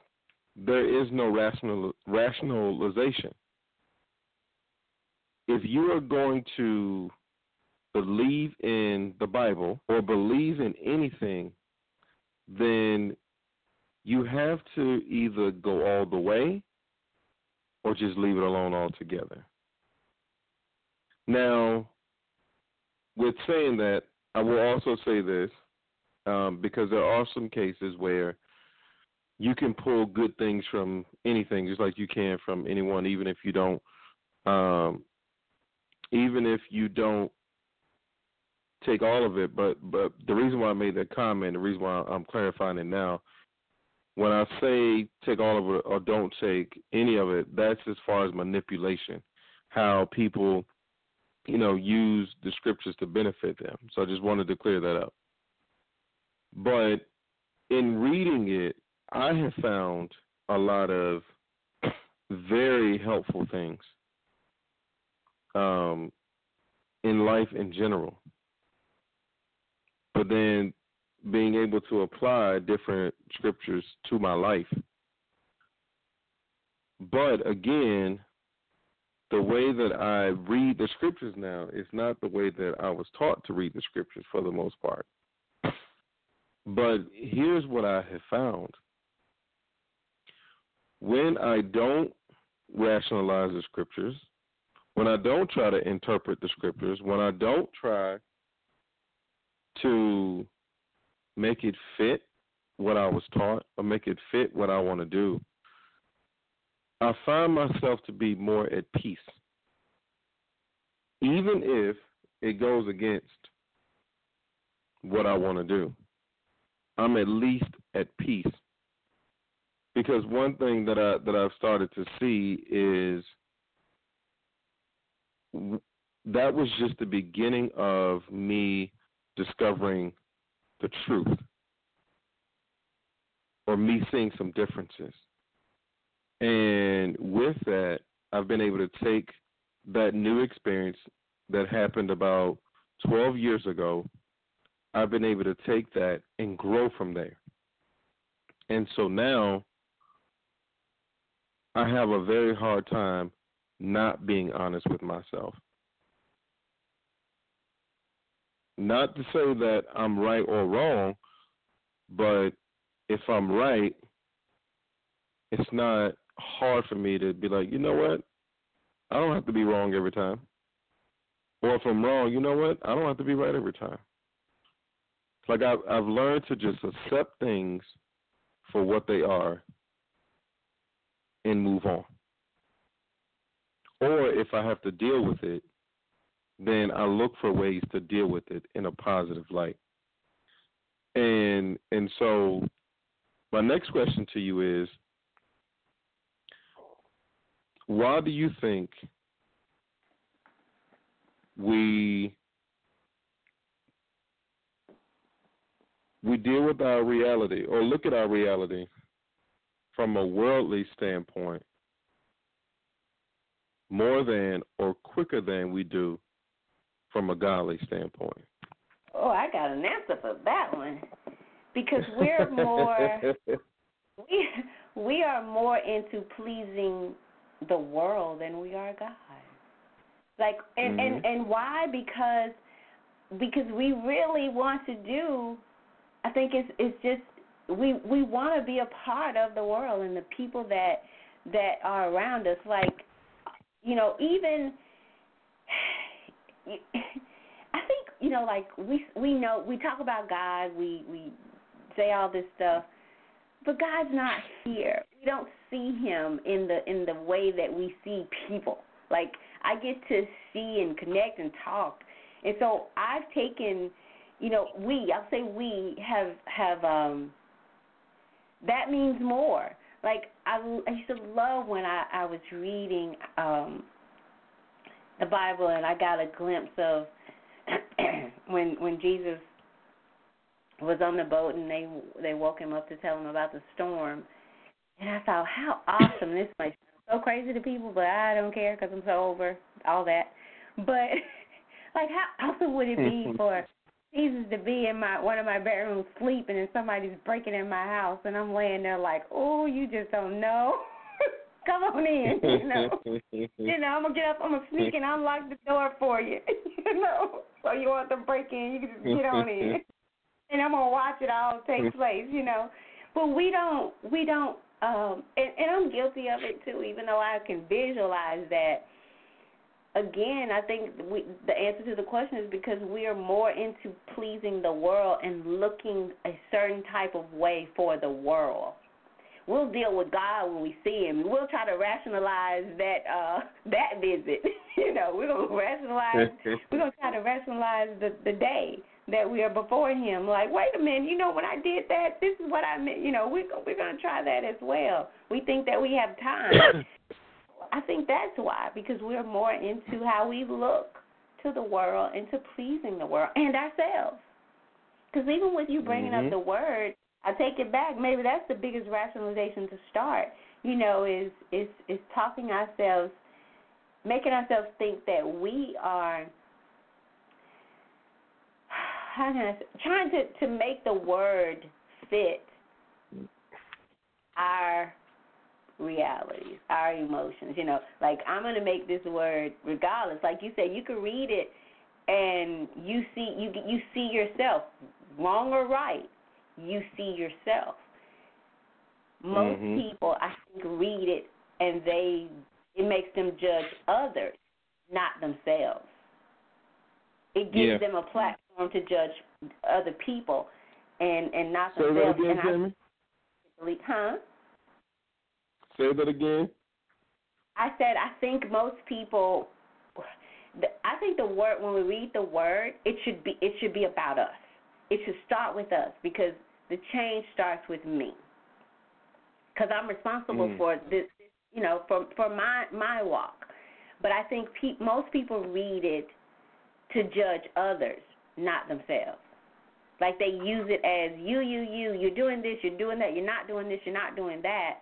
there is no rational rationalization. If you are going to believe in the Bible or believe in anything, then you have to either go all the way or just leave it alone altogether. Now, with saying that, I will also say this um, because there are some cases where you can pull good things from anything, just like you can from anyone, even if you don't, um, even if you don't take all of it. But but the reason why I made that comment, the reason why I'm clarifying it now, when I say take all of it or don't take any of it, that's as far as manipulation, how people you know, use the scriptures to benefit them. So I just wanted to clear that up. But in reading it, I have found a lot of very helpful things um, in life in general. But then being able to apply different scriptures to my life. But again, the way that I read the scriptures now is not the way that I was taught to read the scriptures for the most part. But here's what I have found. When I don't rationalize the scriptures, when I don't try to interpret the scriptures, when I don't try to make it fit what I was taught or make it fit what I want to do, I find myself to be more at peace. Even if it goes against what I want to do. I'm at least at peace. Because one thing that I that I've started to see is that was just the beginning of me discovering the truth or me seeing some differences. And with that, I've been able to take that new experience that happened about 12 years ago. I've been able to take that and grow from there. And so now I have a very hard time not being honest with myself. Not to say that I'm right or wrong, but if I'm right, it's not hard for me to be like, you know what? I don't have to be wrong every time. Or if I'm wrong, you know what? I don't have to be right every time. Like I've I've learned to just accept things for what they are and move on. Or if I have to deal with it, then I look for ways to deal with it in a positive light. And and so my next question to you is why do you think we we deal with our reality or look at our reality from a worldly standpoint more than or quicker than we do from a godly standpoint? Oh, I got an answer for that one. Because we're more we we are more into pleasing the world than we are God. Like and Mhm. and and why? Because because we really want to do. I think it's it's just we we want to be a part of the world and the people that that are around us. Like you know, even I think you know, like we we know we talk about God, we we say all this stuff, but God's not here. We don't see Him in the in the way that we see people. Like I get to see and connect and talk, and so I've taken, you know, we I'll say we have have um. That means more. Like I, I used to love when I I was reading um the Bible and I got a glimpse of when when Jesus was on the boat and they they woke him up to tell him about the storm, and I thought how awesome this might sound so crazy to people, but I don't care because I'm so over all that. But like how awesome would it be for Jesus to be in my one of my bedrooms sleeping and somebody's breaking in my house and I'm laying there like, oh, you just don't know. Come on in, you know. You know, I'm gonna get up, I'm gonna sneak and unlock the door for you. you know. So you want to break in, you can just get on in. And I'm gonna watch it all take place, you know. But we don't we don't um and, and I'm guilty of it too, even though I can visualize that again, I think we, the answer to the question is because we are more into pleasing the world and looking a certain type of way for the world. We'll deal with God when we see Him. We'll try to rationalize that uh that visit. you know, we're gonna rationalize. we're gonna try to rationalize the the day that we are before Him. Like, wait a minute, you know, when I did that, this is what I meant. You know, we're we're gonna try that as well. We think that we have time. I think that's why, because we're more into how we look to the world and to pleasing the world and ourselves. Because even with you bringing Mhm. up the word, I take it back. Maybe that's the biggest rationalization to start. You know, is is is talking ourselves, making ourselves think that we are. How can I say, trying to to make the word fit our realities, our emotions. You know, like I'm gonna make this word regardless. Like you said, you could read it and you see you you see yourself, wrong or right. You see yourself. Most Mhm. people, I think, read it and they it makes them judge others, not themselves. It gives Yeah. them a platform to judge other people and and not Say that again, and I Tammy. believe, huh? Say that again. I said I think most people. I think the word when we read the word, it should be it should be about us. It should start with us because the change starts with me because I'm responsible Mm. for this, you know, for for my my walk. But I think pe- most people read it to judge others, not themselves. Like they use it as you, you, you. You're doing this. You're doing that. You're not doing this. You're not doing that.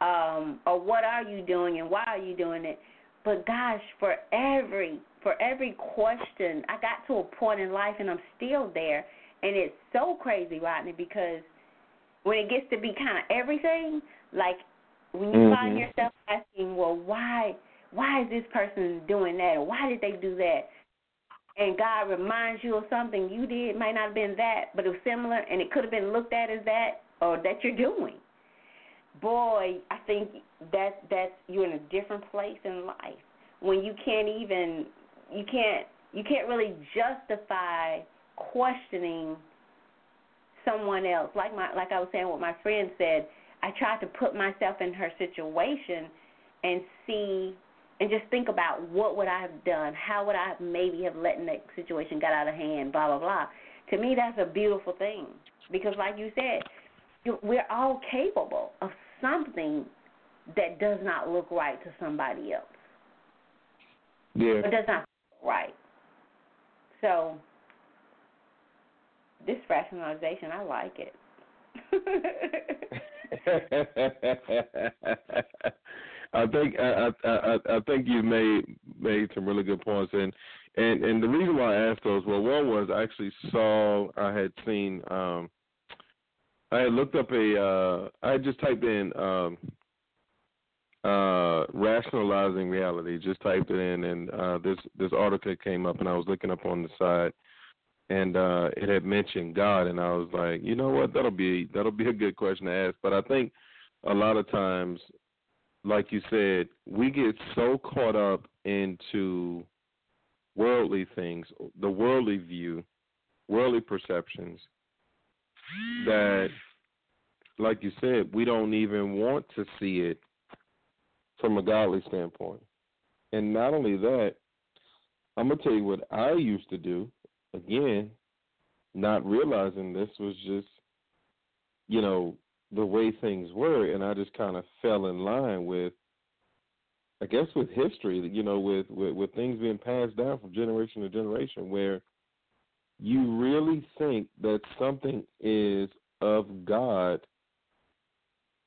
Um, or what are you doing and why are you doing it? But gosh, for every for every question, I got to a point in life and I'm still there, and it's so crazy, Rodney, because when it gets to be kind of everything, like when you find Mhm. yourself asking, well, why why is this person doing that, or why did they do that? And God reminds you of something you did, might not have been that, but it was similar, and it could have been looked at as that, or that you're doing. Boy, I think that that's you're in a different place in life when you can't even you can't you can't really justify questioning someone else. Like my like I was saying what my friend said, I tried to put myself in her situation and see and just think about what would I have done, how would I have maybe have let that situation got out of hand, blah blah blah. To me, that's a beautiful thing because, like you said, you- we're all capable of something that does not look right to somebody else. Yeah. It does not look right. So this rationalization, I like it. I think I, I I think you made made some really good points, and and and the reason why I asked those, well, one was I actually saw I had seen um I had looked up a uh I had just typed in um uh rationalizing reality, just typed it in, and uh this this article came up, and I was looking up on the side, and uh it had mentioned God, and I was like, you know what, that'll be that'll be a good question to ask, but I think a lot of times like you said, we get so caught up into worldly things, the worldly view, worldly perceptions, that, like you said, we don't even want to see it from a godly standpoint. And not only that, I'm going to tell you what I used to do, again, not realizing this was just, you know, the way things were, and I just kind of fell in line with, I guess, with history. You know, with, with with things being passed down from generation to generation, where you really think that something is of God,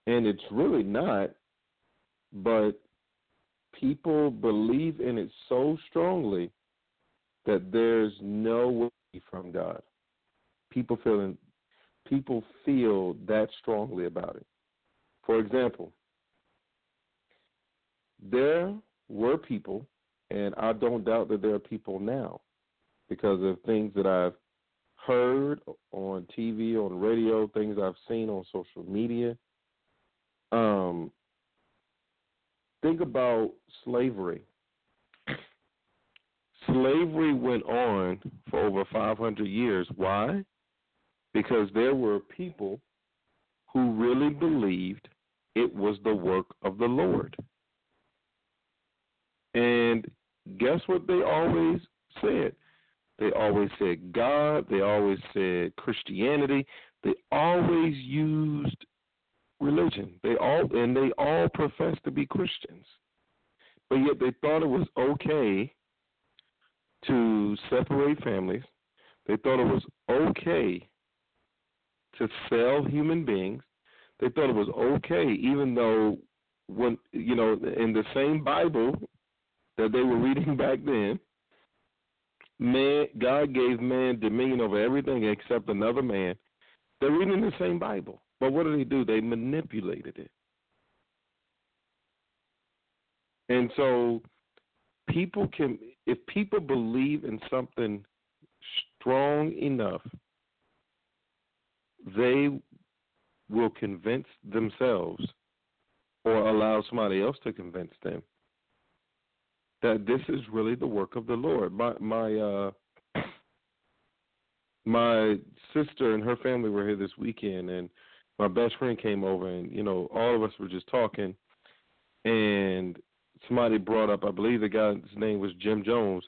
and it's really not, but people believe in it so strongly that there's no way from God. People feeling people feel that strongly about it. For example, there were people, and I don't doubt that there are people now, because of things that I've heard on TV, on radio, things I've seen on social media. Um, think about slavery. Slavery went on for over 500 years. Why? Because there were people who really believed it was the work of the Lord. And guess what they always said? They always said God, they always said Christianity, they always used religion. They all and they all professed to be Christians. But yet they thought it was okay to separate families. They thought it was okay to sell human beings. They thought it was okay, even though when you know in the same Bible that they were reading back then, man God gave man dominion over everything except another man. They're reading the same Bible. But what did they do? They manipulated it. And so people can if people believe in something strong enough they will convince themselves or allow somebody else to convince them that this is really the work of the Lord. My my uh my sister and her family were here this weekend and my best friend came over and you know all of us were just talking and somebody brought up I believe the guy's name was Jim Jones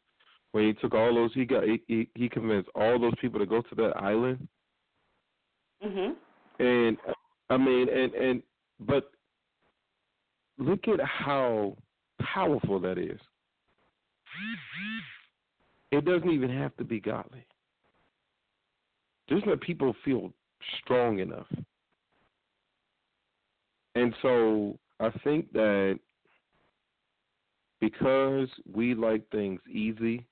when he took all those he got he, he convinced all those people to go to that island Mhm. And I mean, and and but look at how powerful that is. It doesn't even have to be godly. Just let people feel strong enough. And so I think that because we like things easy,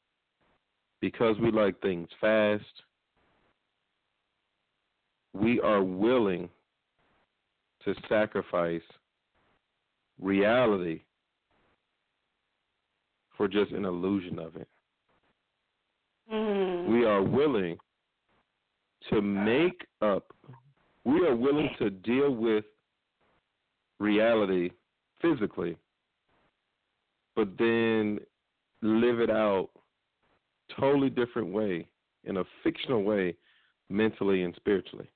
because we like things fast, we are willing to sacrifice reality for just an illusion of it. Mm. We are willing to make up, we are willing to deal with reality physically, but then live it out totally different way, in a fictional way, mentally and spiritually.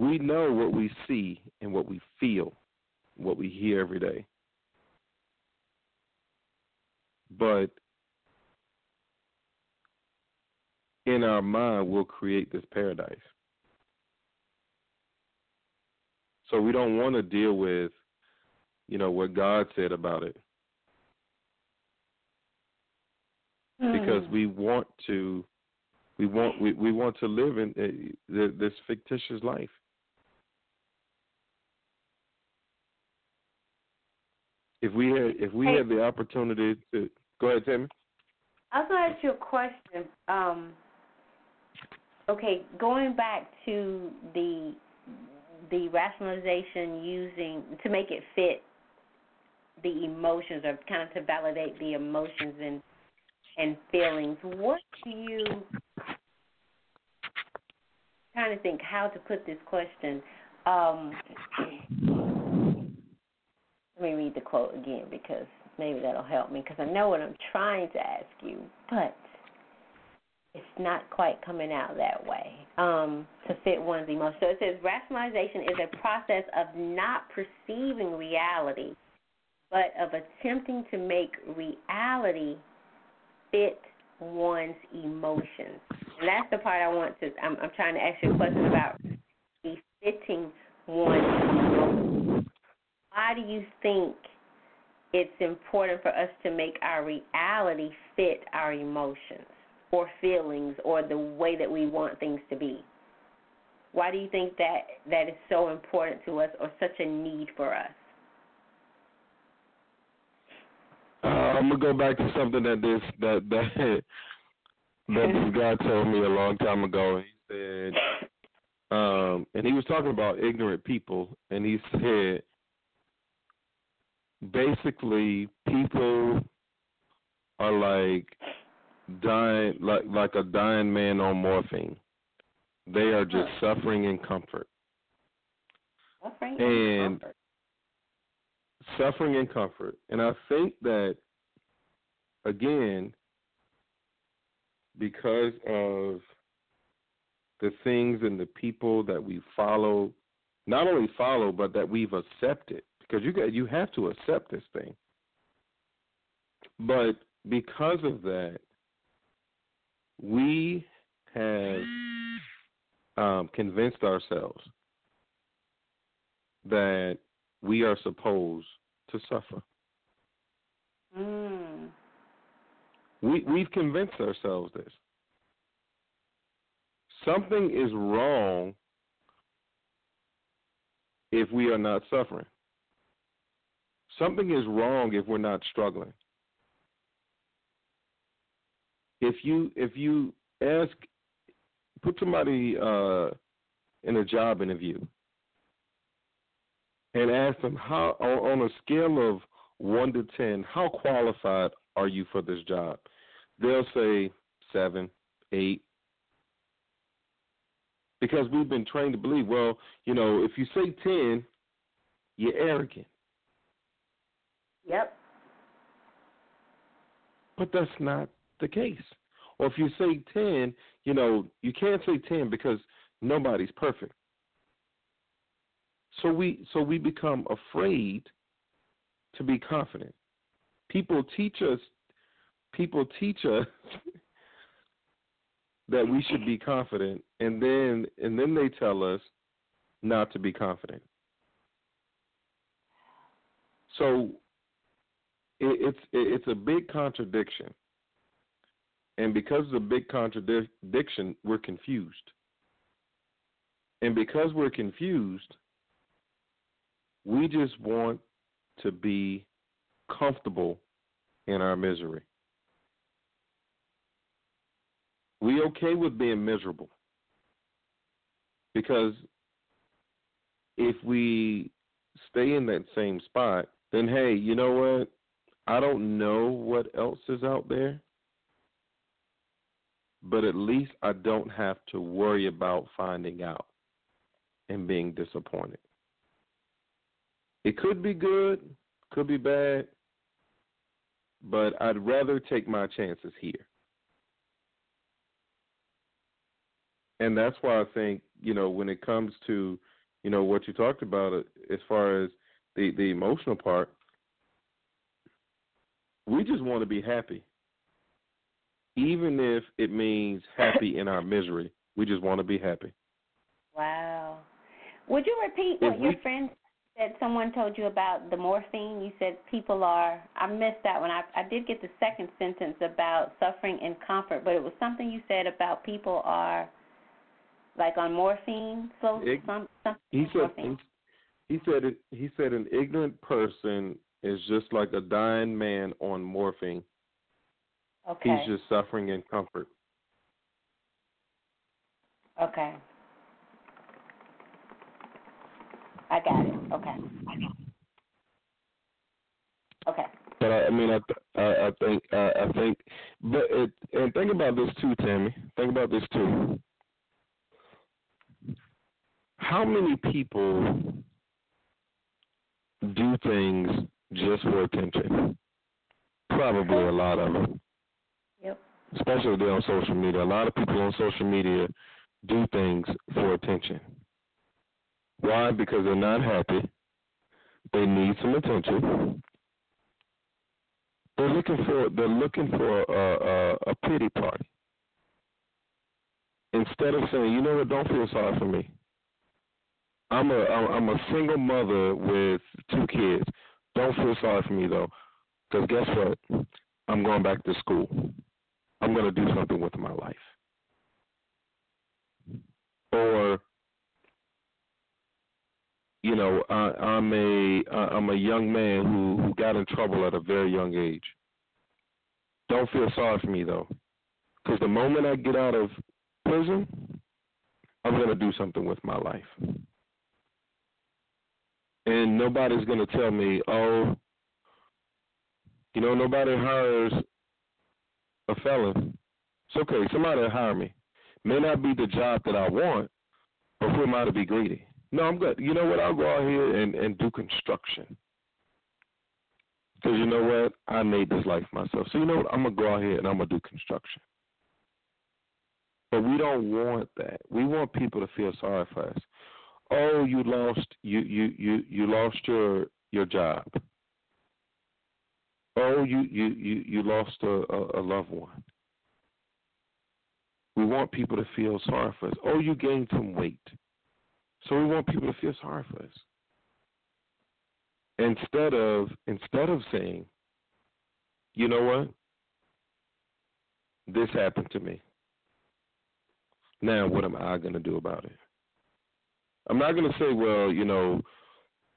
We know what we see and what we feel, what we hear every day. But in our mind, we'll create this paradise. So we don't want to deal with, you know, what God said about it because Mm. we want to, we want we, we want to live in uh, this fictitious life. If we had if we Hey. had the opportunity to go ahead, Tammy. I was to ask you a question. Um, okay, going back to the the rationalization using to make it fit the emotions or kind of to validate the emotions and and feelings. What do you trying to think how to put this question? Um, let me read the quote again because maybe that'll help me because I know what I'm trying to ask you, but it's not quite coming out that way um, to fit one's emotions. So it says rationalization is a process of not perceiving reality, but of attempting to make reality fit one's emotions. And that's the part I want to. I'm, I'm trying to ask you a question about befitting one's. Why do you think it's important for us to make our reality fit our emotions or feelings or the way that we want things to be? Why do you think that that is so important to us or such a need for us? Uh, I'm gonna go back to something that this that that that this guy told me a long time ago. He said, um, and he was talking about ignorant people, and he said, basically, people are like dying, like like a dying man on morphine. They are just suffering in comfort. Suffering And- comfort. suffering in comfort. And I think that again, because of the things and the people that we follow, not only follow, but that we've accepted. Because you got you have to accept this thing. But because of that, we have um, convinced ourselves that we are supposed to suffer. Mm. We we've convinced ourselves this. Something is wrong if we are not suffering. Something is wrong if we're not struggling. If you if you ask put somebody uh in a job interview and ask them how on a scale of 1 to 10, how qualified are you for this job? They'll say 7, 8 because we've been trained to believe, well, you know, if you say 10, you're arrogant. Yep. But that's not the case. Or if you say 10, you know, you can't say 10 because nobody's perfect. So we so we become afraid to be confident. People teach us people teach us that we should be confident, and then and then they tell us not to be confident. So it, it's it's a big contradiction, and because of a big contradiction, we're confused, and because we're confused, we just want to be comfortable in our misery. We okay with being miserable. Because if we stay in that same spot, then hey, you know what? I don't know what else is out there, but at least I don't have to worry about finding out and being disappointed. It could be good, could be bad, but I'd rather take my chances here. And that's why I think, you know, when it comes to, you know, what you talked about uh, as far as the the emotional part, we just want to be happy. Even if it means happy in our misery, we just want to be happy. Wow. Would you repeat If what your friend said someone told you about the morphine? You said people are I missed that one. I I did get the second sentence about suffering in comfort, but it was something you said about people are like on morphine, so Ig- some something He said morphine. he, he said it, he said an ignorant person is just like a dying man on morphine. Okay. He's just suffering in comfort. Okay. I got it. Okay. Okay. But I, I mean, I, th- I, I think, I, I think, but it, and think about this too, Tammy. Think about this too. How many people do things just for attention? Probably a lot of them. Yep. especially if they're on social media. A lot of people on social media do things for attention. Why? Because they're not happy. They need some attention. They're looking for they're looking for a, a, a pity party. Instead of saying, you know what, don't feel sorry for me. I'm a I'm a single mother with two kids. Don't feel sorry for me though, because guess what? I'm going back to school. I'm going to do something with my life. Or, you know, I, I'm a I'm a young man who who got in trouble at a very young age. Don't feel sorry for me though, because the moment I get out of prison, I'm going to do something with my life. And nobody's going to tell me, oh, you know, nobody hires a felon. It's okay. Somebody hire me. May not be the job that I want, but who am I to be greedy? No, I'm good. You know what? I'll go out here and, and do construction. Because you know what? I made this life myself. So you know what? I'm going to go out here and I'm going to do construction. But we don't want that. We want people to feel sorry for us. Oh, you lost you you you you lost your your job. Oh, you you you you lost a, a, a loved one. We want people to feel sorry for us. Oh, you gained some weight. So we want people to feel sorry for us. Instead of instead of saying, you know what? This happened to me. Now what am I gonna do about it? I'm not gonna say, well, you know,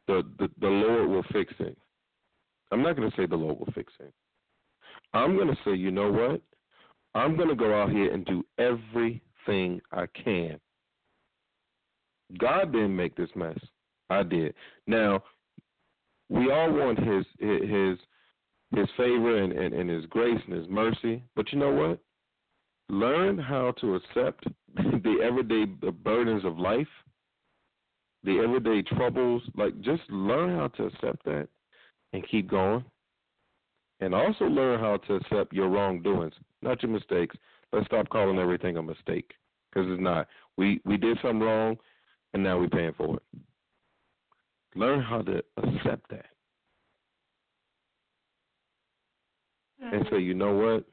the the, the Lord will fix it. I'm not going to say the Lord will fix it. I'm going to say, you know what? I'm going to go out here and do everything I can. God didn't make this mess. I did. Now, we all want his his his favor and, and, and his grace and his mercy, but you know what? Learn how to accept the everyday burdens of life, the everyday troubles. Like, just learn how to accept that and keep going. And also learn how to accept your wrongdoings, not your mistakes. Let's stop calling everything a mistake because it's not. We we did something wrong, and now we're paying for it. Learn how to accept that and say, mm-hmm. you know what?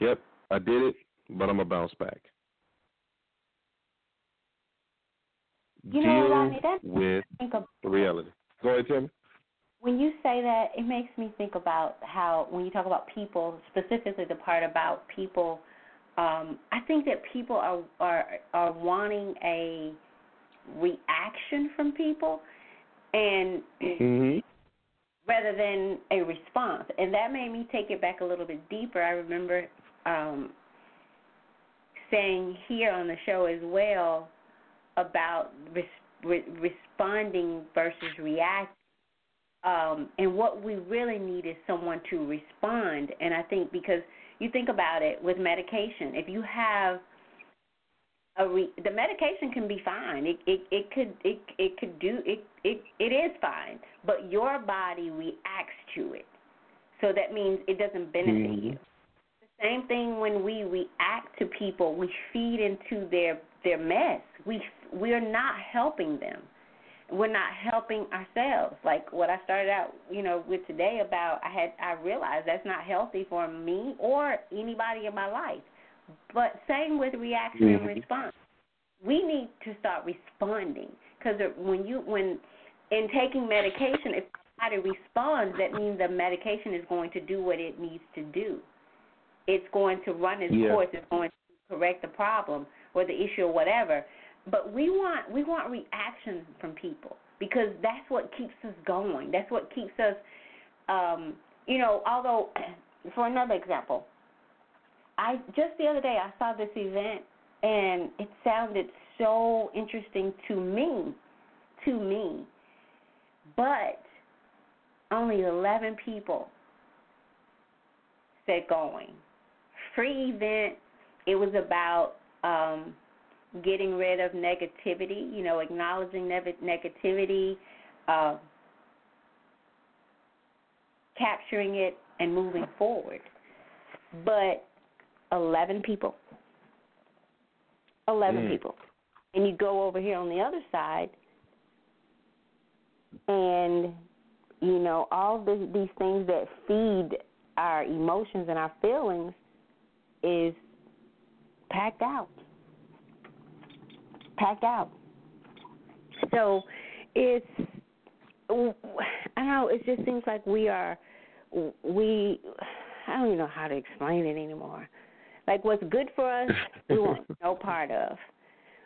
Yep, I did it, but I'm gonna bounce back. You know, Rodney, that with think of reality. Go ahead, Tim. when you say that, it makes me think about how when you talk about people, specifically the part about people, um, I think that people are are are wanting a reaction from people, and Mm-hmm. rather than a response. And that made me take it back a little bit deeper. I remember um, saying here on the show as well about res- re- responding versus reacting. Um, and what we really need is someone to respond. And I think because you think about it with medication, if you have a re- the medication can be fine. It it it could it it could do it it it is fine, but your body reacts to it. So that means it doesn't benefit Mhm. you. The same thing when we react to people, we feed into their their mess. We we're not helping them. We're not helping ourselves. Like what I started out, you know, with today about I had I realized that's not healthy for me or anybody in my life. But same with reaction and Mhm. response. We need to start responding because when you when in taking medication, if body responds, that means the medication is going to do what it needs to do. It's going to run its Yeah. course. It's going to correct the problem or the issue or whatever. But we want we want reaction from people because that's what keeps us going. That's what keeps us, um, you know. Although, for another example, I just the other day I saw this event and it sounded so interesting to me, to me, but only 11 people said going. Free event. It was about um, getting rid of negativity. You know, acknowledging neg- negativity, uh, capturing it, and moving forward. But 11 people. 11 Mm. people. And you go over here on the other side, and, you know, all the, these things that feed our emotions and our feelings is packed out. Packed out. So it's, I don't know, it just seems like we are, we, I don't even know how to explain it anymore. Like what's good for us, we want no part of.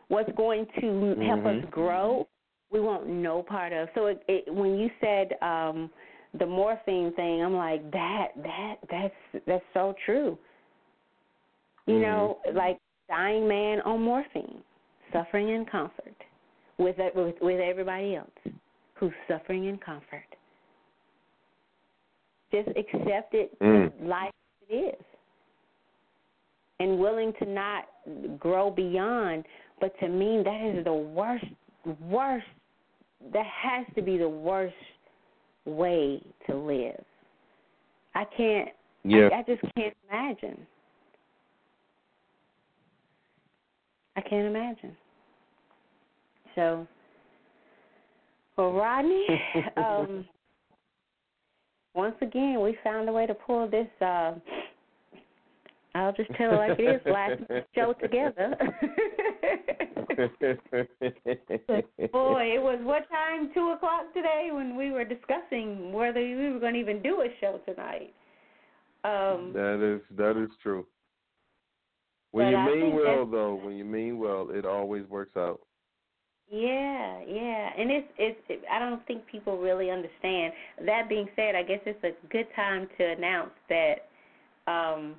What's going to help Mhm. us grow, we want no part of. So it, it, when you said um, the morphine thing, I'm like that that that's that's so true. You know, like dying man on morphine, suffering in comfort, with with with everybody else who's suffering in comfort. Just accept it, Mm. life as it is, and willing to not grow beyond. But to me, that is the worst, worst. That has to be the worst way to live. I can't. Yeah. I, I just can't imagine. I can't imagine. So, well, Rodney, um, once again, we found a way to pull this. Uh, I'll just tell it like it is. Last show together. Boy, it was what time? Two o'clock today when we were discussing whether we were going to even do a show tonight. Um, that is that is true. When But you I mean well, though, when you mean well, it always works out. Yeah, yeah, and it's it's. It, I don't think people really understand. That being said, I guess it's a good time to announce that um,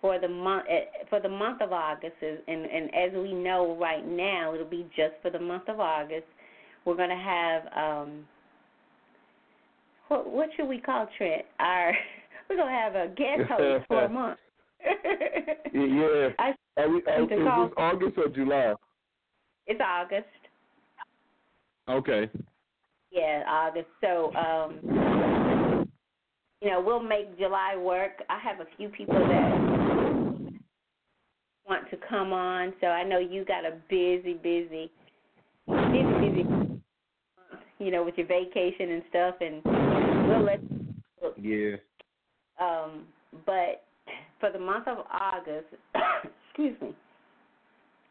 for the month eh, for the month of August, is, and and as we know right now, it'll be just for the month of August. We're gonna have um, what what should we call Trent? Our we're gonna have a guest host for a month. Yeah. I Are we, are, is this August or July? it's August. Okay. Yeah, August. So, um, you know, we'll make July work. I have a few people that want to come on. So I know you got a busy, busy, busy, busy, you know, with your vacation and stuff, and we'll let. Yeah. Um, but for the month of August, excuse me,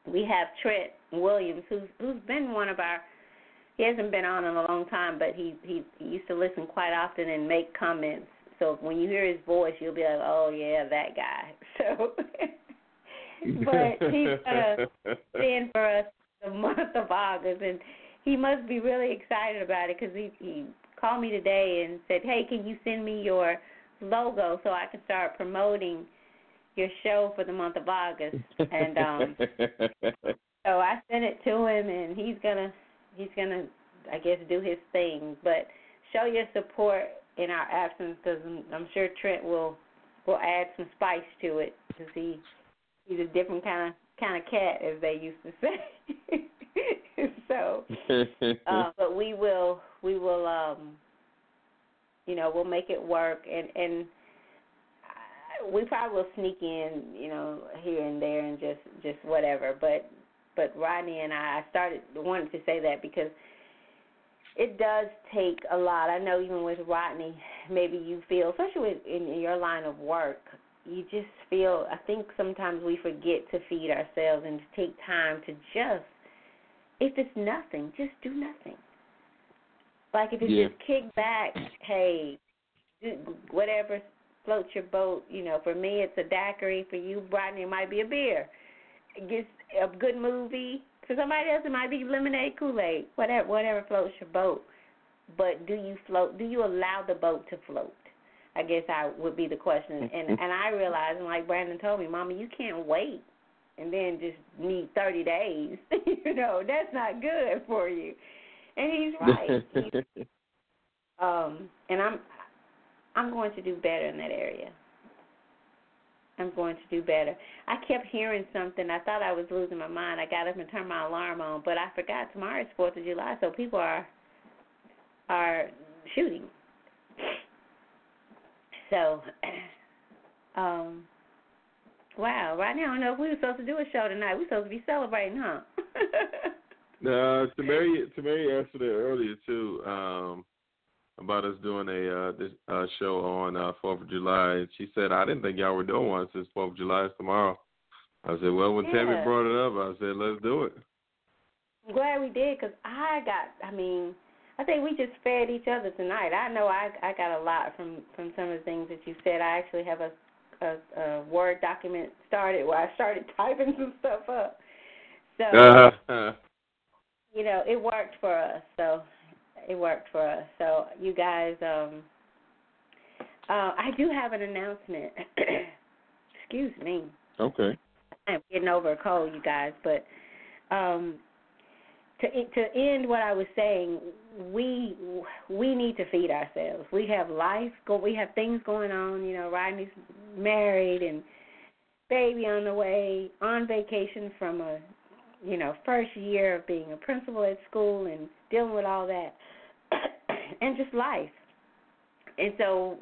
we have Trent Williams, who's who's been one of our. He hasn't been on in a long time, but he he, he used to listen quite often and make comments. So when you hear his voice, you'll be like, "Oh yeah, that guy." So, but he's uh, gonna stand for us the month of August, and he must be really excited about it because he he called me today and said, "Hey, can you send me your logo so I can start promoting your show for the month of August?" And um so I sent it to him, and he's gonna he's gonna I guess do his thing, but show your support in our absence because I'm, I'm sure Trent will will add some spice to it because he he's a different kind of kind of cat as they used to say. so, uh, but we will we will um you know we'll make it work and and we probably will sneak in you know here and there and just just whatever but but Rodney and I I started wanted to say that because it does take a lot. I know even with Rodney, maybe you feel, especially with, in, in your line of work, you just feel. I think sometimes we forget to feed ourselves and to take time to just, if it's nothing, just do nothing. Like if it's Yeah. just kick back, hey, whatever floats your boat. You know, for me it's a daiquiri. For you, Rodney, it might be a beer. It gets a good movie. For somebody else, it might be lemonade, Kool Aid, whatever, whatever floats your boat. But do you float? Do you allow the boat to float? I guess I would be the question. And and I realized, and like Brandon told me, Mama, you can't wait and then just need 30 days. you know, that's not good for you. And he's right. He's, um, and I'm I'm going to do better in that area. I'm going to do better. I kept hearing something. I thought I was losing my mind. I got up and turned my alarm on, but I forgot tomorrow is Fourth of July, so people are are shooting. So, um, wow. Right now, I don't know if we were supposed to do a show tonight. We're supposed to be celebrating, huh? No, Tamari Tamari answered it earlier too, um, about us doing a uh this uh show on uh Fourth of July and she said I didn't think y'all were doing one since Fourth of July is tomorrow. I said, Well when Tammy brought it up I said, Let's do it. I'm glad we did because I got. I mean, I think we just fed each other tonight. I know I I got a lot from from some of the things that you said. I actually have a a, a word document started where I started typing some stuff up. So Uh, you know, it worked for us. So it worked for us. So you guys, um, uh, I do have an announcement. Excuse me. okay. I'm getting over a cold, you guys, but um, to to end what I was saying, we we need to feed ourselves. We have life, go, we have things going on. You know, Rodney's married and baby on the way, on vacation from a you know first year of being a principal at school and dealing with all that, and just life. And so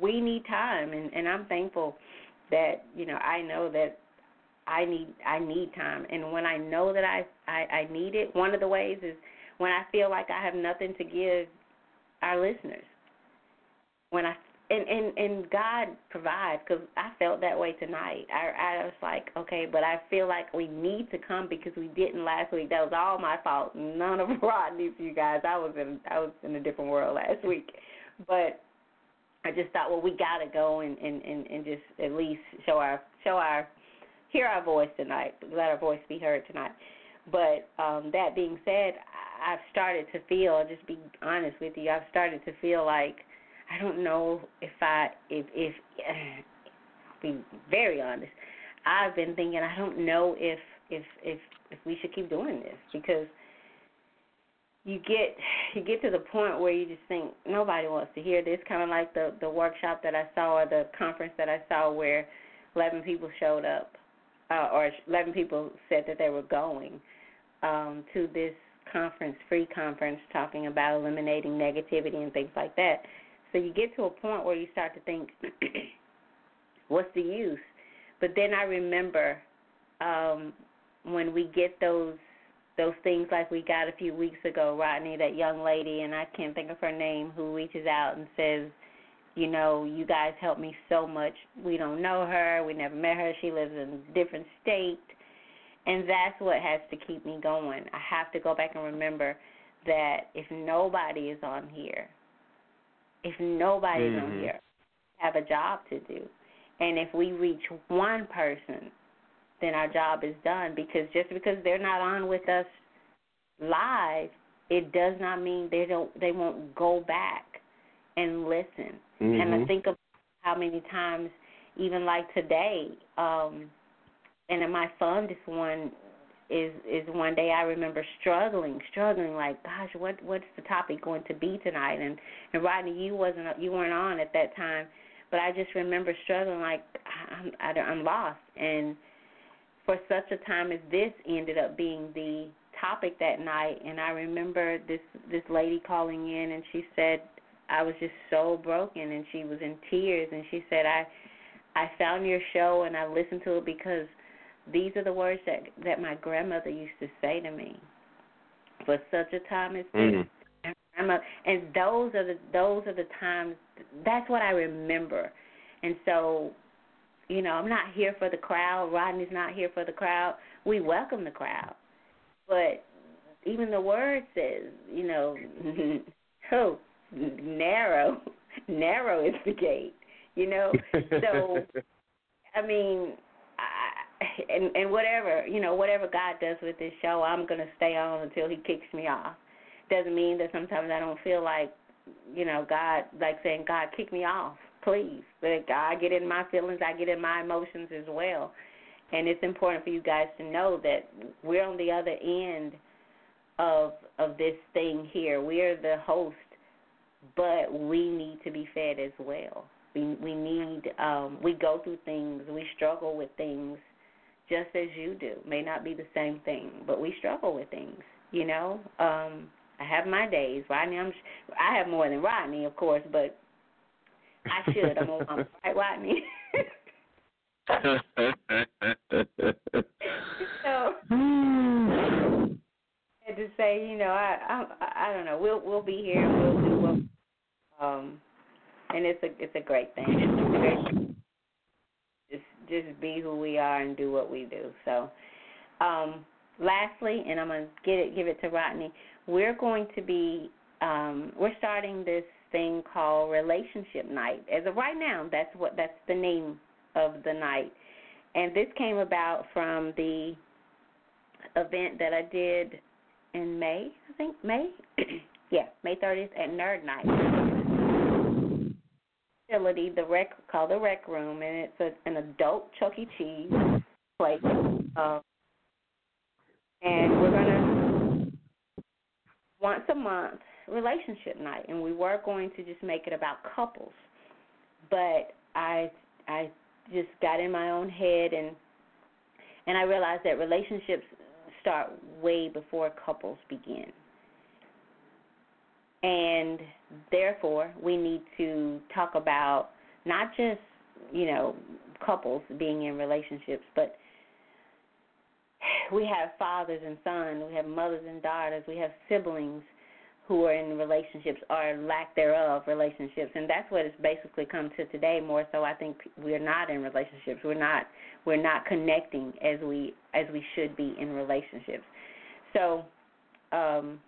we need time, and and I'm thankful that you know I know that I need I need time, and when I know that I, I I need it, one of the ways is when I feel like I have nothing to give our listeners. When I and and and God provides because I felt that way tonight. I I was like, okay, but I feel like we need to come because we didn't last week. That was all my fault. None of Rodney's, you guys. I was in I was in a different world last week, but I just thought, well, we gotta go and and and, and just at least show our show our hear our voice tonight. Let our voice be heard tonight. But um, that being said, I've started to feel. I'll just be honest with you. I've started to feel like I don't know if I if if be very honest. I've been thinking I don't know if if if if we should keep doing this because you get you get to the point where you just think nobody wants to hear this kind of like the the workshop that I saw or the conference that I saw where 11 people showed up uh, or 11 people said that they were going um, to this conference, free conference, talking about eliminating negativity and things like that. So you get to a point where you start to think, what's the use? But then I remember um, when we get those those things like we got a few weeks ago, Rodney, that young lady, and I can't think of her name, who reaches out and says, You know, you guys helped me so much. We don't know her. We never met her. She lives in a different state. And that's what has to keep me going. I have to go back and remember that if nobody is on here, if nobody's on Mhm. here, have a job to do. And if we reach one person, then our job is done because just because they're not on with us live, it does not mean they don't they won't go back and listen. And I Mhm. think of how many times, even like today, um, and in my fondest one is is one day I remember struggling, struggling like, gosh, what what's the topic going to be tonight? And and Rodney, you wasn't you weren't on at that time, but I just remember struggling like I'm I, I'm lost. And for such a time as this, ended up being the topic that night. And I remember this this lady calling in, and she said I was just so broken, and she was in tears, and she said I I found your show and I listened to it because these are the words that that my grandmother used to say to me. For such a time as this, Mhm. and grandma, and those are the those are the times. That's what I remember, and so, you know, I'm not here for the crowd. Rodney's not here for the crowd. We welcome the crowd, but even the word says, you know, oh, narrow, narrow is the gate. You know, so I mean, and and whatever you know, whatever God does with this show, I'm gonna stay on until He kicks me off. Doesn't mean that sometimes I don't feel like, you know, God, like saying, God, kick me off, please. But I get in my feelings, I get in my emotions as well, and it's important for you guys to know that we're on the other end of of this thing here. We're the host, but we need to be fed as well. We we need um we go through things, we struggle with things just as you do. May not be the same thing, but we struggle with things, you know? Um I have my days. Rodney, I'm I have more than Rodney, of course, but I should. I'm a woman, right, Rodney? so and to say, you know, I I I don't know. We'll we'll be here. We'll do what um and it's a it's a great thing. It's a great just just be who we are and do what we do. So, um, lastly, and I'm gonna get it give it to Rodney. We're going to be um, we're starting this thing called Relationship Night. As of right now, that's what that's the name of the night, and this came about from the event that I did in May. I think May. yeah, May 30th at Nerd Night facility, the rec called the Rec Room, and it's a, an adult Chuck E. Cheese place. Um, and we're gonna once a month relationship night, and we were going to just make it about couples, but I I just got in my own head and and I realized that relationships start way before couples begin. And therefore, we need to talk about not just, you know, couples being in relationships, but we have fathers and sons, we have mothers and daughters, we have siblings who are in relationships or lack thereof relationships. And that's what it's basically come to today more so I think we're not in relationships. We're not we're not connecting as we as we should be in relationships. So um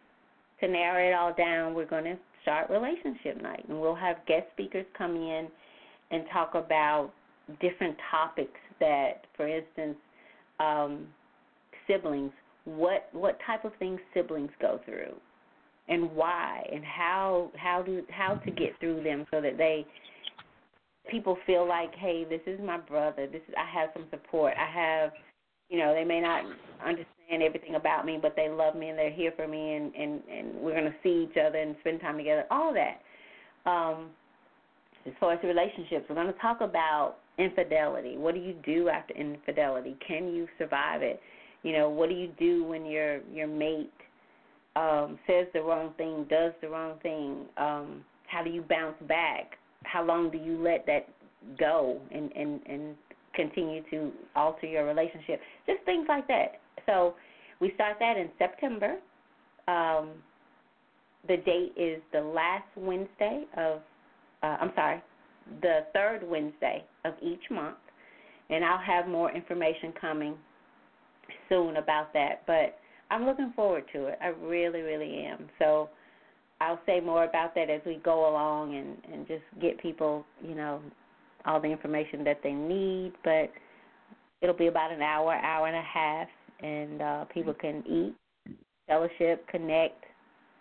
to narrow it all down we're going to start relationship night. And we'll have guest speakers come in and talk about different topics that for instance um siblings what what type of things siblings go through and why and how how do how to get through them so that they people feel like hey this is my brother. This is I have some support. I have you know they may not understand everything about me but they love me and they're here for me and and and we're to see each other and spend time together all that um as far as relationships we're to talk about infidelity what do you do after infidelity can you survive it you know what do you do when your your mate um, says the wrong thing, does the wrong thing, um, how do you bounce back? How long do you let that go and, and, and continue to alter your relationship? Just things like that. So we start that in September. Um, the date is the last Wednesday of, uh, I'm sorry, the third Wednesday of each month, and I'll have more information coming soon about that. But I'm looking forward to it. I really, really am. So I'll say more about that as we go along and and just get people, you know, all the information that they need. But it'll be about an hour, hour and a half, and uh, people can eat, fellowship, connect,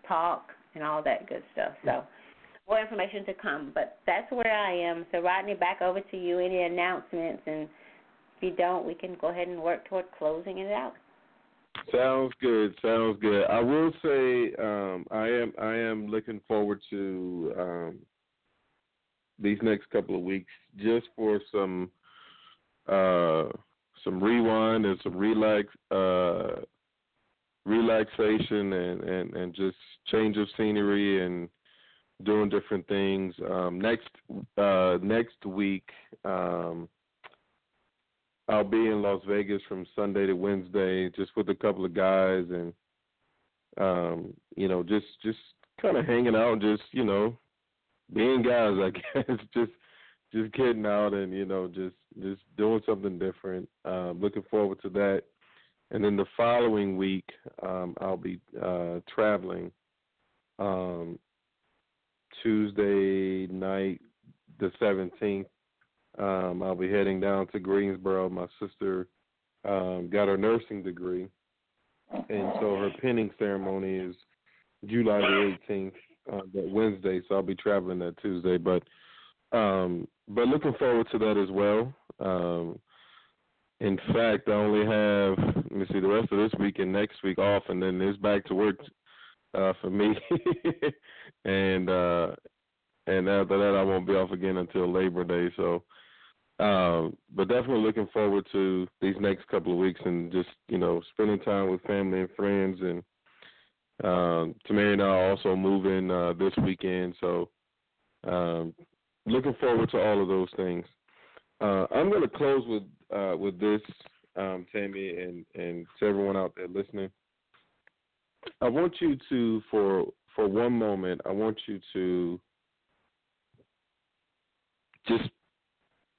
talk, and all that good stuff. So more information to come. But that's where I am. So Rodney, back over to you. Any announcements? And if you don't, we can go ahead and work toward closing it out. Sounds good. Sounds good. I will say um, I am I am looking forward to um, these next couple of weeks just for some uh, some rewind and some relax uh, relaxation and, and, and just change of scenery and doing different things. Um, next uh, next week, um, I'll be in Las Vegas from Sunday to Wednesday, just with a couple of guys, and um, you know, just just kind of hanging out, just you know, being guys, I guess, just just getting out and you know, just just doing something different. Um, looking forward to that. And then the following week, um, I'll be uh, traveling. Um, Tuesday night, the 17th, um, I'll be heading down to Greensboro. My sister um, got her nursing degree, and so her pinning ceremony is July the 18th, uh, that Wednesday. So I'll be traveling that Tuesday, but um, but looking forward to that as well. Um, in fact, I only have let me see the rest of this week and next week off, and then it's back to work uh, for me. and uh, and after that, I won't be off again until Labor Day. So, um, but definitely looking forward to these next couple of weeks and just you know spending time with family and friends. And um, Tamari and I are also moving uh, this weekend, so um, looking forward to all of those things. Uh, I'm going to close with uh, with this, um, Tammy, and and to everyone out there listening. I want you to for for one moment. I want you to just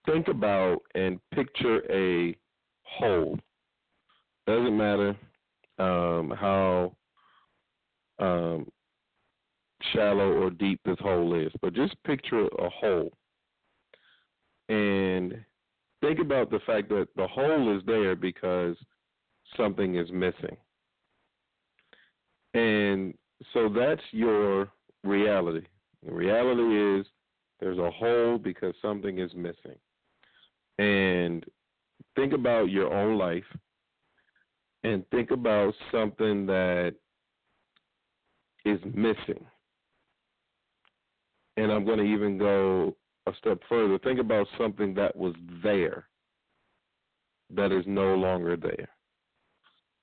think about and picture a hole. Doesn't matter um, how um, shallow or deep this hole is, but just picture a hole and think about the fact that the hole is there because something is missing. And so that's your reality. The reality is there's a hole because something is missing. And think about your own life and think about something that is missing. And I'm going to even go a step further. Think about something that was there that is no longer there.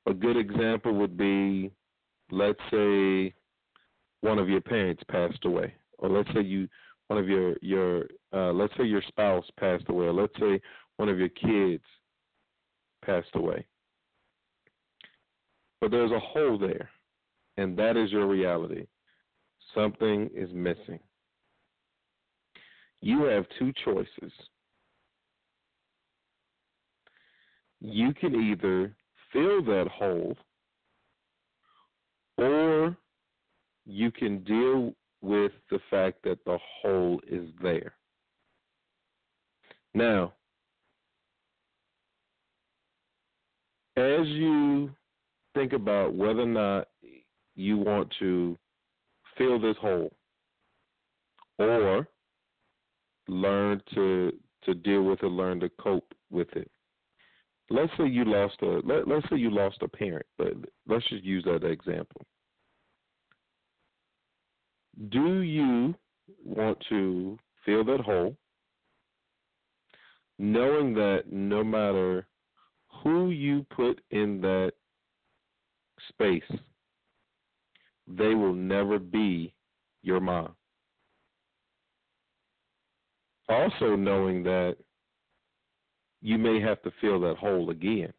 A good example would be let's say one of your parents passed away or let's say you one of your your uh, let's say your spouse passed away or let's say one of your kids passed away but there's a hole there and that is your reality something is missing you have two choices you can either fill that hole or you can deal with the fact that the hole is there. Now, as you think about whether or not you want to fill this hole or learn to to deal with it, learn to cope with it. Let's say you lost a let, let's say you lost a parent, but let's just use that example. Do you want to fill that hole, knowing that no matter who you put in that space, they will never be your mom? also knowing that you may have to fill that hole again.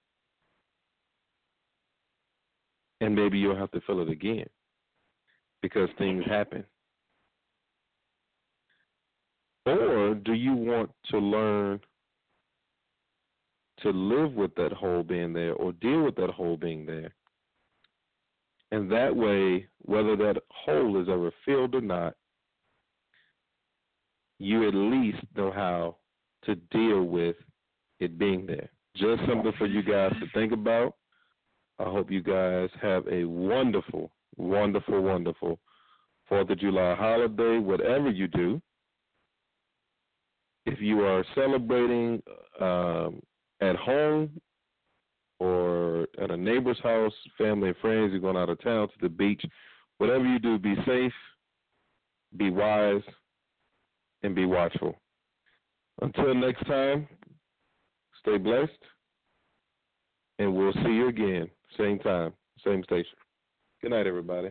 And maybe you'll have to fill it again because things happen. Or do you want to learn to live with that hole being there or deal with that hole being there? And that way, whether that hole is ever filled or not, you at least know how to deal with it being there. Just something for you guys to think about. I hope you guys have a wonderful, wonderful, wonderful Fourth of July holiday, whatever you do. If you are celebrating um, at home or at a neighbor's house, family and friends, you're going out of town to the beach, whatever you do, be safe, be wise, and be watchful. Until next time, stay blessed, and we'll see you again, same time, same station. Good night, everybody.